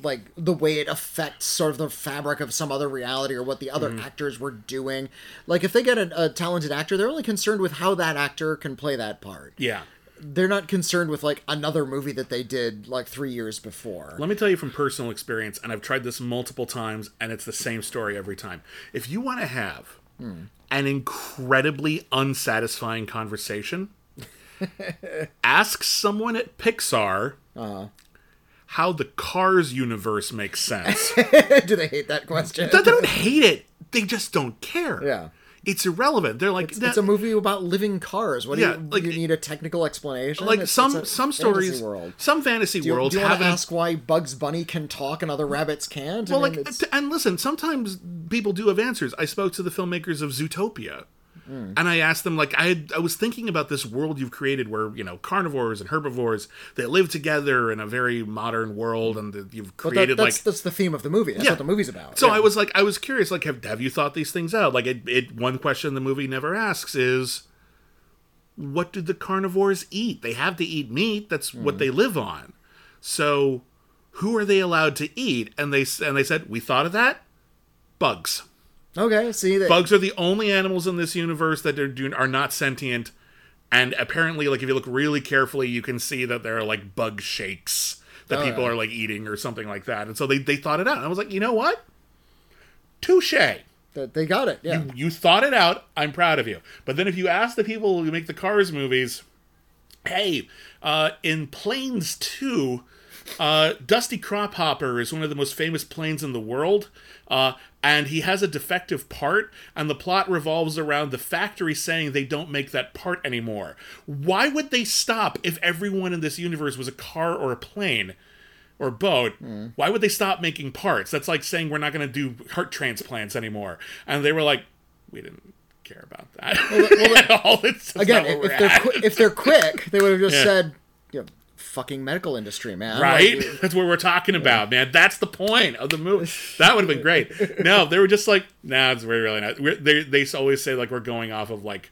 [SPEAKER 2] like the way it affects sort of the fabric of some other reality or what the other
[SPEAKER 1] Mm-hmm.
[SPEAKER 2] actors were doing. Like if they get a, a talented actor, they're only concerned with how that actor can play that part.
[SPEAKER 1] Yeah.
[SPEAKER 2] They're not concerned with like another movie that they did like three years before.
[SPEAKER 1] Let me tell you from personal experience, and I've tried this multiple times, and it's the same story every time. If you want to have an incredibly unsatisfying conversation, ask someone at Pixar uh-huh. how the Cars universe makes sense.
[SPEAKER 2] Do they hate that question?
[SPEAKER 1] they don't hate it; they just don't care.
[SPEAKER 2] Yeah.
[SPEAKER 1] It's irrelevant. They're like,
[SPEAKER 2] It's a movie about living cars. What do you,
[SPEAKER 1] like-
[SPEAKER 2] you need a technical explanation?
[SPEAKER 1] like
[SPEAKER 2] It's-
[SPEAKER 1] some
[SPEAKER 2] it's
[SPEAKER 1] some stories,
[SPEAKER 2] World.
[SPEAKER 1] some fantasy
[SPEAKER 2] Do you,
[SPEAKER 1] worlds
[SPEAKER 2] do you want
[SPEAKER 1] have
[SPEAKER 2] to ask why Bugs Bunny can talk and other rabbits can't? I
[SPEAKER 1] Well,
[SPEAKER 2] mean,
[SPEAKER 1] like, and listen, sometimes people do have answers. I spoke to the filmmakers of Zootopia,
[SPEAKER 2] Hmm.
[SPEAKER 1] and I asked them, like, I had, I was thinking about this world you've created, where you know carnivores and herbivores they live together in a very modern world, and that you've
[SPEAKER 2] but that-
[SPEAKER 1] created
[SPEAKER 2] that's
[SPEAKER 1] like.
[SPEAKER 2] that's the theme of the movie. That's
[SPEAKER 1] Yeah.
[SPEAKER 2] what the movie's about.
[SPEAKER 1] So
[SPEAKER 2] Yeah.
[SPEAKER 1] I was like, I was curious, like, have have you thought these things out? Like, it, it one question the movie never asks is, what do the carnivores eat? They have to eat meat. That's
[SPEAKER 2] Hmm.
[SPEAKER 1] what they live on. So, who are they allowed to eat? And they and they said, we thought of that. Bugs.
[SPEAKER 2] Okay. See, they,
[SPEAKER 1] Bugs are the only animals in this universe that are do, are not sentient, and apparently, like if you look really carefully, you can see that there are like bug shakes that
[SPEAKER 2] Oh,
[SPEAKER 1] people
[SPEAKER 2] yeah.
[SPEAKER 1] are like eating or something like that. And so they they thought it out. And I was like, you know what? Touche.
[SPEAKER 2] that they got it. Yeah.
[SPEAKER 1] You thought it out. I'm proud of you. But then if you ask the people who make the Cars movies, hey, uh, in Planes 2, uh, Dusty Crophopper is one of the most famous planes in the world, uh, and he has a defective part, and the plot revolves around the factory saying they don't make that part anymore. Why would they stop if everyone in this universe was a car or a plane? Or boat, hmm. why would they stop making parts? That's like saying we're not going to do heart transplants anymore. And they were like, we didn't care about that. at all. It's
[SPEAKER 2] Again, if, they're qui- if they're quick, they would have just
[SPEAKER 1] Yeah.
[SPEAKER 2] said, "Fucking medical industry, man."
[SPEAKER 1] right?
[SPEAKER 2] Like,
[SPEAKER 1] That's what we're talking about, man. That's the point of the movie. That would have been great. No, they were just like, nah, it's really, really not. We're, they they always say like we're going off of like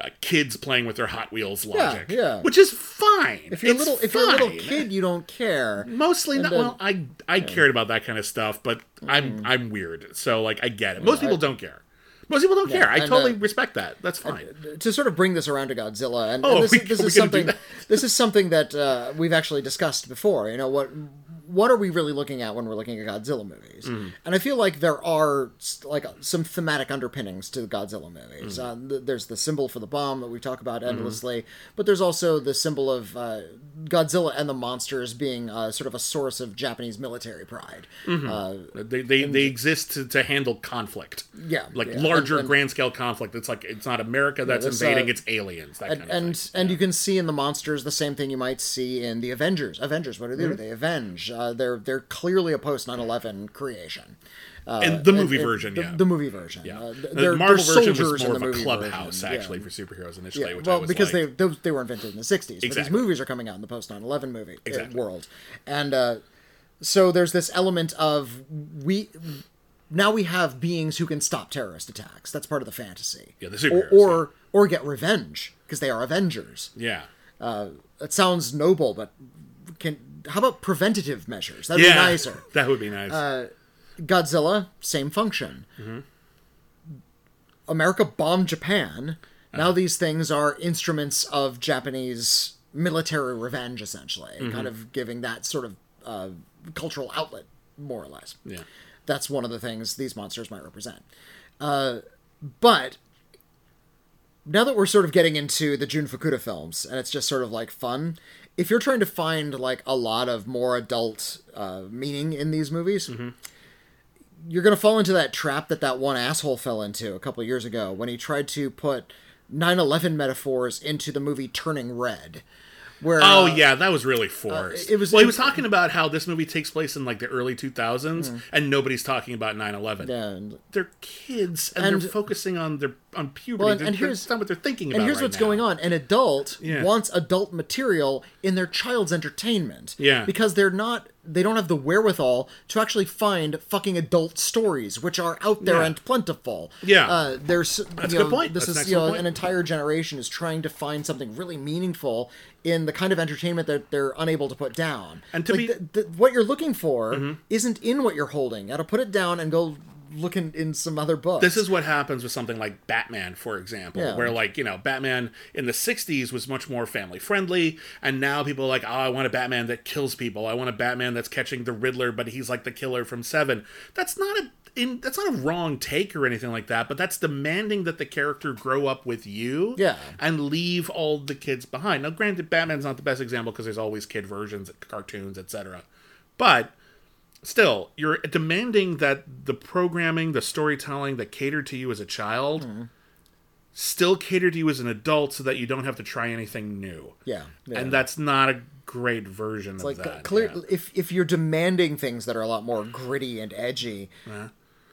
[SPEAKER 1] uh, kids playing with their Hot Wheels logic,
[SPEAKER 2] yeah.
[SPEAKER 1] which is fine.
[SPEAKER 2] if you're a
[SPEAKER 1] It's
[SPEAKER 2] little, if you're a little kid, you don't care.
[SPEAKER 1] Mostly not.
[SPEAKER 2] then-
[SPEAKER 1] well, I I cared about that kind of stuff, but I'm
[SPEAKER 2] Mm-hmm.
[SPEAKER 1] I'm weird, so like I get it. Most people don't care. Most people don't care. I totally
[SPEAKER 2] uh,
[SPEAKER 1] respect that. That's fine.
[SPEAKER 2] to sort of bring this around to Godzilla, and,
[SPEAKER 1] Oh,
[SPEAKER 2] and this,
[SPEAKER 1] we-
[SPEAKER 2] this is something
[SPEAKER 1] that?
[SPEAKER 2] this is something that uh, we've actually discussed before. You know what what are we really looking at when we're looking at Godzilla movies?
[SPEAKER 1] Mm-hmm.
[SPEAKER 2] And I feel like there are like some thematic underpinnings to the Godzilla movies.
[SPEAKER 1] Mm-hmm.
[SPEAKER 2] Uh, th- there's the symbol for the bomb that we talk about endlessly, but there's also the symbol of uh, Godzilla and the monsters being uh, sort of a source of Japanese military pride.
[SPEAKER 1] Mm-hmm.
[SPEAKER 2] Uh,
[SPEAKER 1] They they, they exist to, to handle conflict.
[SPEAKER 2] Yeah,
[SPEAKER 1] like
[SPEAKER 2] yeah.
[SPEAKER 1] larger
[SPEAKER 2] And- and-
[SPEAKER 1] grand scale conflict. It's like it's not America that's
[SPEAKER 2] this,
[SPEAKER 1] invading;
[SPEAKER 2] uh,
[SPEAKER 1] it's aliens. That
[SPEAKER 2] and
[SPEAKER 1] kind of
[SPEAKER 2] and,
[SPEAKER 1] thing.
[SPEAKER 2] and you can see in the monsters the same thing you might see in the Avengers. Avengers, what do they
[SPEAKER 1] Mm-hmm.
[SPEAKER 2] do? They avenge. Uh, they're they're clearly a post 9/11 creation. Uh,
[SPEAKER 1] And the movie
[SPEAKER 2] and-
[SPEAKER 1] version,
[SPEAKER 2] the,
[SPEAKER 1] yeah.
[SPEAKER 2] the movie version.
[SPEAKER 1] Yeah.
[SPEAKER 2] Uh,
[SPEAKER 1] the
[SPEAKER 2] they're,
[SPEAKER 1] Marvel version
[SPEAKER 2] soldiers
[SPEAKER 1] was more of a clubhouse
[SPEAKER 2] version.
[SPEAKER 1] actually
[SPEAKER 2] Yeah.
[SPEAKER 1] for superheroes initially.
[SPEAKER 2] Yeah,
[SPEAKER 1] which
[SPEAKER 2] well,
[SPEAKER 1] I was
[SPEAKER 2] because
[SPEAKER 1] like,
[SPEAKER 2] they they were invented in the '60s, but these movies are coming out in the post 9/11 movie uh,
[SPEAKER 1] Exactly.
[SPEAKER 2] world, and uh, so there's this element of we now we have beings who can stop terrorist attacks. That's part of the fantasy.
[SPEAKER 1] Yeah, the superheroes,
[SPEAKER 2] or, or get revenge because they are Avengers.
[SPEAKER 1] yeah,
[SPEAKER 2] That sounds noble, but can how about preventative measures? That'd
[SPEAKER 1] yeah,
[SPEAKER 2] be nicer.
[SPEAKER 1] that would be nice.
[SPEAKER 2] Uh, Godzilla, same function.
[SPEAKER 1] Mm-hmm.
[SPEAKER 2] America bombed Japan. Now these things are instruments of Japanese military revenge, essentially,
[SPEAKER 1] Mm-hmm.
[SPEAKER 2] kind of giving that sort of uh, cultural outlet, more or less.
[SPEAKER 1] yeah,
[SPEAKER 2] That's one of the things these monsters might represent. Uh, but now that we're sort of getting into the Jun Fukuda films, and it's just sort of like fun, if you're trying to find like a lot of more adult uh, meaning in these movies, you're gonna fall into that trap that that one asshole fell into a couple years ago when he tried to put 9/11 metaphors into the movie Turning Red, Where
[SPEAKER 1] Oh
[SPEAKER 2] uh,
[SPEAKER 1] yeah, that was really forced.
[SPEAKER 2] it was-
[SPEAKER 1] Well, he was talking about how this movie takes place in like the early 2000s, and nobody's talking about 9/11.
[SPEAKER 2] Hmm. yeah, and-
[SPEAKER 1] They're kids, and,
[SPEAKER 2] And-
[SPEAKER 1] they're focusing on their on puberty.
[SPEAKER 2] Well, and- and here's-
[SPEAKER 1] that's not what they're thinking about.
[SPEAKER 2] And here's
[SPEAKER 1] right
[SPEAKER 2] what's
[SPEAKER 1] now.
[SPEAKER 2] going on: an adult
[SPEAKER 1] Yeah.
[SPEAKER 2] wants adult material in their child's entertainment.
[SPEAKER 1] Yeah.
[SPEAKER 2] because they're not. They don't have the wherewithal to actually find fucking adult stories, which are out there
[SPEAKER 1] Yeah.
[SPEAKER 2] and plentiful.
[SPEAKER 1] Yeah.
[SPEAKER 2] uh, there's
[SPEAKER 1] That's
[SPEAKER 2] you
[SPEAKER 1] a
[SPEAKER 2] know,
[SPEAKER 1] good point.
[SPEAKER 2] This
[SPEAKER 1] That's an
[SPEAKER 2] is you know
[SPEAKER 1] excellent
[SPEAKER 2] an entire generation is trying to find something really meaningful in the kind of entertainment that they're unable to put down.
[SPEAKER 1] And to
[SPEAKER 2] like,
[SPEAKER 1] be- Mm-hmm.
[SPEAKER 2] the, the, what you're looking for isn't in what you're holding. You got to put it down and go look in, in some other books.
[SPEAKER 1] This is what happens with something like Batman, for example,
[SPEAKER 2] Yeah.
[SPEAKER 1] where like you know Batman in the '60s was much more family friendly, and now people are like, oh, I want a Batman that kills people. I want a Batman that's catching the Riddler, but he's like the killer from Seven. That's not a in, that's not a wrong take or anything like that, but that's demanding that the character grow up with you,
[SPEAKER 2] Yeah.
[SPEAKER 1] and leave all the kids behind. Now, granted, Batman's not the best example because there's always kid versions, cartoons, etc. But still, you're demanding that the programming, the storytelling that catered to you as a child,
[SPEAKER 2] Mm-hmm.
[SPEAKER 1] still cater to you as an adult, so that you don't have to try anything new.
[SPEAKER 2] yeah, yeah.
[SPEAKER 1] And that's not a great version of
[SPEAKER 2] like
[SPEAKER 1] that.
[SPEAKER 2] clear
[SPEAKER 1] yeah.
[SPEAKER 2] if if you're demanding things that are a lot more gritty and edgy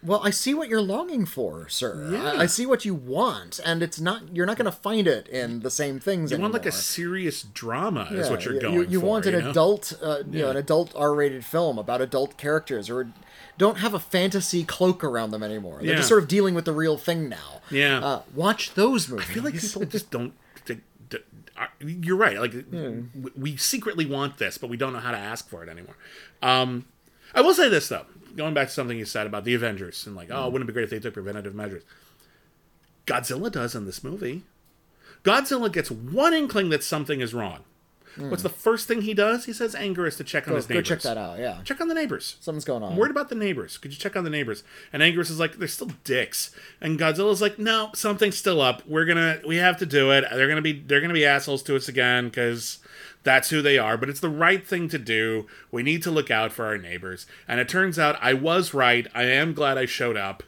[SPEAKER 2] well i see what you're longing for sir
[SPEAKER 1] Yeah.
[SPEAKER 2] I, I see what you want and it's not you're not going to find it in the same things
[SPEAKER 1] You want like a serious drama, is what you're
[SPEAKER 2] you-
[SPEAKER 1] going
[SPEAKER 2] you, you
[SPEAKER 1] for.
[SPEAKER 2] want an
[SPEAKER 1] you know?
[SPEAKER 2] adult uh, you know an adult r-rated film about adult characters or don't have a fantasy cloak around them anymore they're
[SPEAKER 1] Yeah.
[SPEAKER 2] just sort of dealing with the real thing now
[SPEAKER 1] Yeah.
[SPEAKER 2] uh, watch those movies
[SPEAKER 1] I feel like people just don't. they- they- You're right. Like w- we secretly want this, but we don't know how to ask for it anymore. Um, I will say this though, going back to something you said about the Avengers and like, oh, mm-hmm. wouldn't it be great if they took preventative measures? Godzilla does in this movie. Godzilla gets one inkling that something is wrong. Mm. What's the first thing he does? He says Anguirus to check on
[SPEAKER 2] go,
[SPEAKER 1] his
[SPEAKER 2] go check that out yeah
[SPEAKER 1] Check on the neighbors.
[SPEAKER 2] something's going on
[SPEAKER 1] I'm worried about the neighbors. Could you check on the neighbors? And Anguirus is like, they're still dicks. And Godzilla's like, no, something's still up. We're gonna, we have to do it. They're gonna be, they're gonna be assholes to us again because that's who they are. But it's the right thing to do. We need to look out for our neighbors. And it turns out I was right. I am glad I showed up.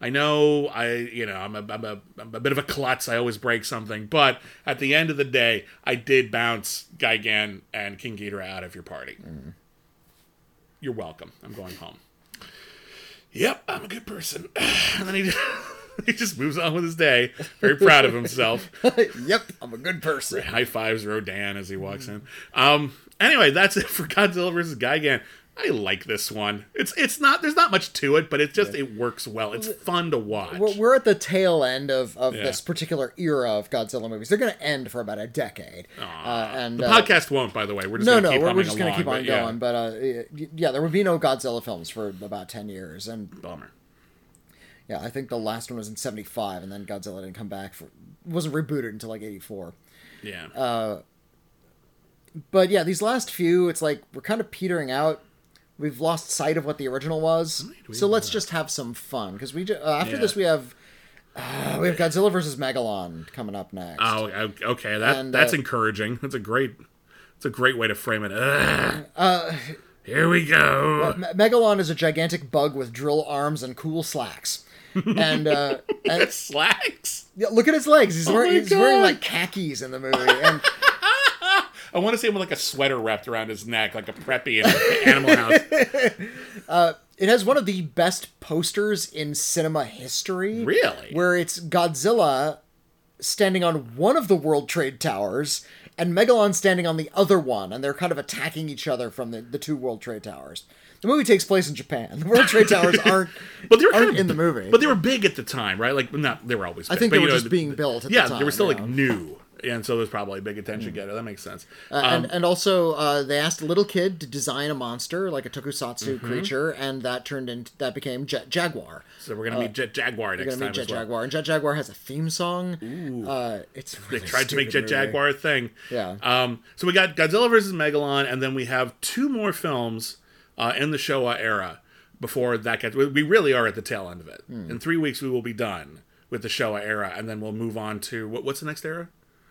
[SPEAKER 1] I know I, you know, I'm a, I'm a, I'm a bit of a klutz. I always break something, but at the end of the day, I did bounce Gigan and King Ghidorah out of your party. Mm-hmm. You're welcome. I'm going home. Yep, I'm a good person. And then he he just moves on with his day, very proud of himself.
[SPEAKER 2] yep i'm a good person
[SPEAKER 1] High fives Rodan as he walks in. Um. Anyway, that's it for Godzilla vs. Gigan. I like this one. It's it's not there's not much to it, but it just it works well. It's fun to watch.
[SPEAKER 2] We're, we're at the tail end of, of
[SPEAKER 1] Yeah.
[SPEAKER 2] this particular era of Godzilla movies. They're going to end for about a decade. Uh, and
[SPEAKER 1] the
[SPEAKER 2] uh,
[SPEAKER 1] podcast won't, by the way. We're just
[SPEAKER 2] no,
[SPEAKER 1] gonna
[SPEAKER 2] no, we're, just going to keep on
[SPEAKER 1] but yeah.
[SPEAKER 2] going. But uh, yeah, there would be no Godzilla films for about ten years, and
[SPEAKER 1] Bummer.
[SPEAKER 2] Yeah, I think the last one was in '75, and then Godzilla didn't come back for wasn't rebooted until like '84.
[SPEAKER 1] Yeah.
[SPEAKER 2] Uh, But yeah, these last few, it's like we're kind of petering out. We've lost sight of what the original was, so let's
[SPEAKER 1] that?
[SPEAKER 2] just have some fun because we ju- uh, after
[SPEAKER 1] Yeah.
[SPEAKER 2] this we have uh, we have Godzilla versus Megalon coming up next.
[SPEAKER 1] oh, okay. That
[SPEAKER 2] And,
[SPEAKER 1] that's
[SPEAKER 2] uh,
[SPEAKER 1] encouraging. That's a great. That's a great way to frame it. Ugh. Here we go.
[SPEAKER 2] Me- Megalon is a gigantic bug with drill arms and cool slacks. And, uh, and
[SPEAKER 1] Slacks.
[SPEAKER 2] yeah, look at his legs. He's, wearing,
[SPEAKER 1] Oh my
[SPEAKER 2] he's wearing like khakis in the movie. And
[SPEAKER 1] I want to see him with like a sweater wrapped around his neck, like a preppy in Animal House.
[SPEAKER 2] it has one of the best posters in cinema history.
[SPEAKER 1] Really?
[SPEAKER 2] Where it's Godzilla standing on one of the World Trade Towers and Megalon standing on the other one, and they're kind of attacking each other from the, the two World Trade Towers. The movie takes place in Japan. The World Trade Towers aren't,
[SPEAKER 1] But they were kind of,
[SPEAKER 2] in the movie.
[SPEAKER 1] But they were big at the time, right? Like, not they were always. Big,
[SPEAKER 2] I think
[SPEAKER 1] but,
[SPEAKER 2] they were
[SPEAKER 1] know,
[SPEAKER 2] just being built at
[SPEAKER 1] yeah,
[SPEAKER 2] the time.
[SPEAKER 1] they were still like
[SPEAKER 2] know.
[SPEAKER 1] new, and so there's probably a big attention getter. That makes sense.
[SPEAKER 2] Uh, and, and also, uh, they asked a little kid to design a monster, like a tokusatsu
[SPEAKER 1] Mm-hmm.
[SPEAKER 2] creature, and that turned into that became Jet Jaguar.
[SPEAKER 1] so we're gonna meet Jet Jaguar
[SPEAKER 2] We're
[SPEAKER 1] next
[SPEAKER 2] gonna
[SPEAKER 1] time
[SPEAKER 2] meet Jet
[SPEAKER 1] well.
[SPEAKER 2] Jaguar, and Jet Jaguar has a theme song. Uh, it's
[SPEAKER 1] They tried to make Jet
[SPEAKER 2] movie.
[SPEAKER 1] Jaguar a thing.
[SPEAKER 2] Yeah.
[SPEAKER 1] Um, so we got Godzilla versus Megalon, and then we have two more films uh, in the Showa era before that gets. We really are at the tail end of it.
[SPEAKER 2] Hmm.
[SPEAKER 1] In three weeks, we will be done with the Showa era, and then we'll move on to what, what's the next era?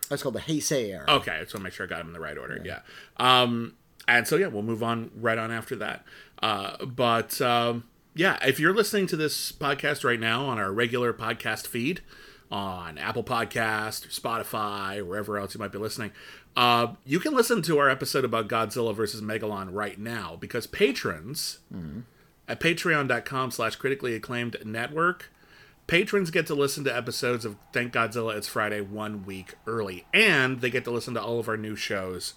[SPEAKER 2] That's called the Heisei era.
[SPEAKER 1] Okay, I just want to make sure I got them in the right order. Yeah. Um, and so yeah, we'll move on right on after that. Uh, but um, yeah, if you're listening to this podcast right now on our regular podcast feed, on Apple Podcast, Spotify, wherever else you might be listening. Uh, you can listen to our episode about Godzilla versus Megalon right now because patrons at patreon.com slash critically acclaimed network patrons get to listen to episodes of Thank Godzilla It's Friday one week early, and they get to listen to all of our new shows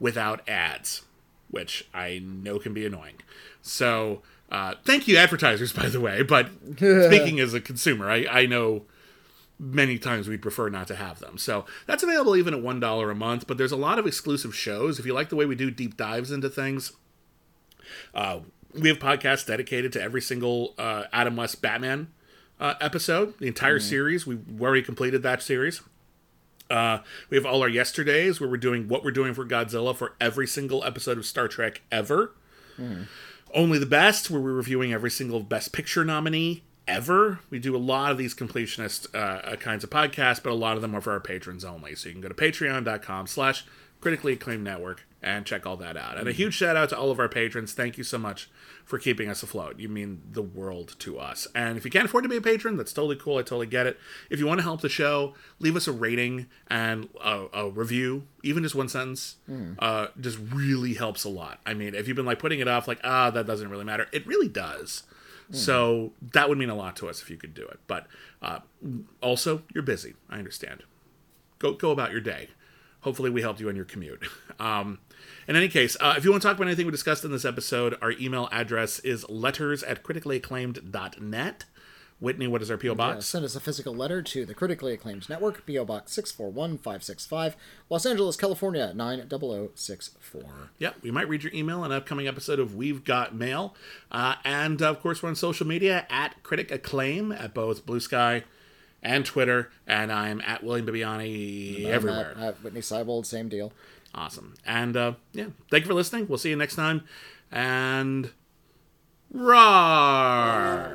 [SPEAKER 1] without ads, which I know can be annoying. So, uh, thank you, advertisers, by the way. But speaking as a consumer, I, I know many times we prefer not to have them. So that's available even at $1 a month, but there's a lot of exclusive shows. If you like the way we do deep dives into things, uh, we have podcasts dedicated to every single uh, Adam West Batman uh, episode, the entire series. We've already completed that series. Uh, we have all our yesterdays where we're doing what we're doing for Godzilla for every single episode of Star Trek ever. Only the best, where we're reviewing every single Best Picture nominee ever. We do a lot of these completionist uh, kinds of podcasts, but a lot of them are for our patrons only. So you can go to patreon.com slash critically acclaimed network and check all that out. And a huge shout out to all of our patrons. Thank you so much for keeping us afloat. You mean the world to us. And if you can't afford to be a patron, that's totally cool. I totally get it. If you want to help the show, leave us a rating and a, a review, even just one sentence. Uh, just really helps a lot. I mean, if you've been like putting it off, like ah, that doesn't really matter. It really does. So that would mean a lot to us if you could do it. But uh, also, you're busy. I understand. Go go about your day. Hopefully, we helped you on your commute. Um, in any case, uh, if you want to talk about anything we discussed in this episode, our email address is letters at criticallyacclaimed.net. Witney, what is our P.O. Box?
[SPEAKER 2] send us a physical letter to the critically acclaimed network, PO Box 641565, Los Angeles, California 90064.
[SPEAKER 1] Yep, we might read your email in an upcoming episode of We've Got Mail. Uh, and of course, we're on social media at Critic Acclaim at both Blue Sky and Twitter. And I'm at William Bibbiani everywhere.
[SPEAKER 2] Uh, Witney Seibold, same deal.
[SPEAKER 1] Awesome. And uh, yeah, thank you for listening. We'll see you next time. And. Roar!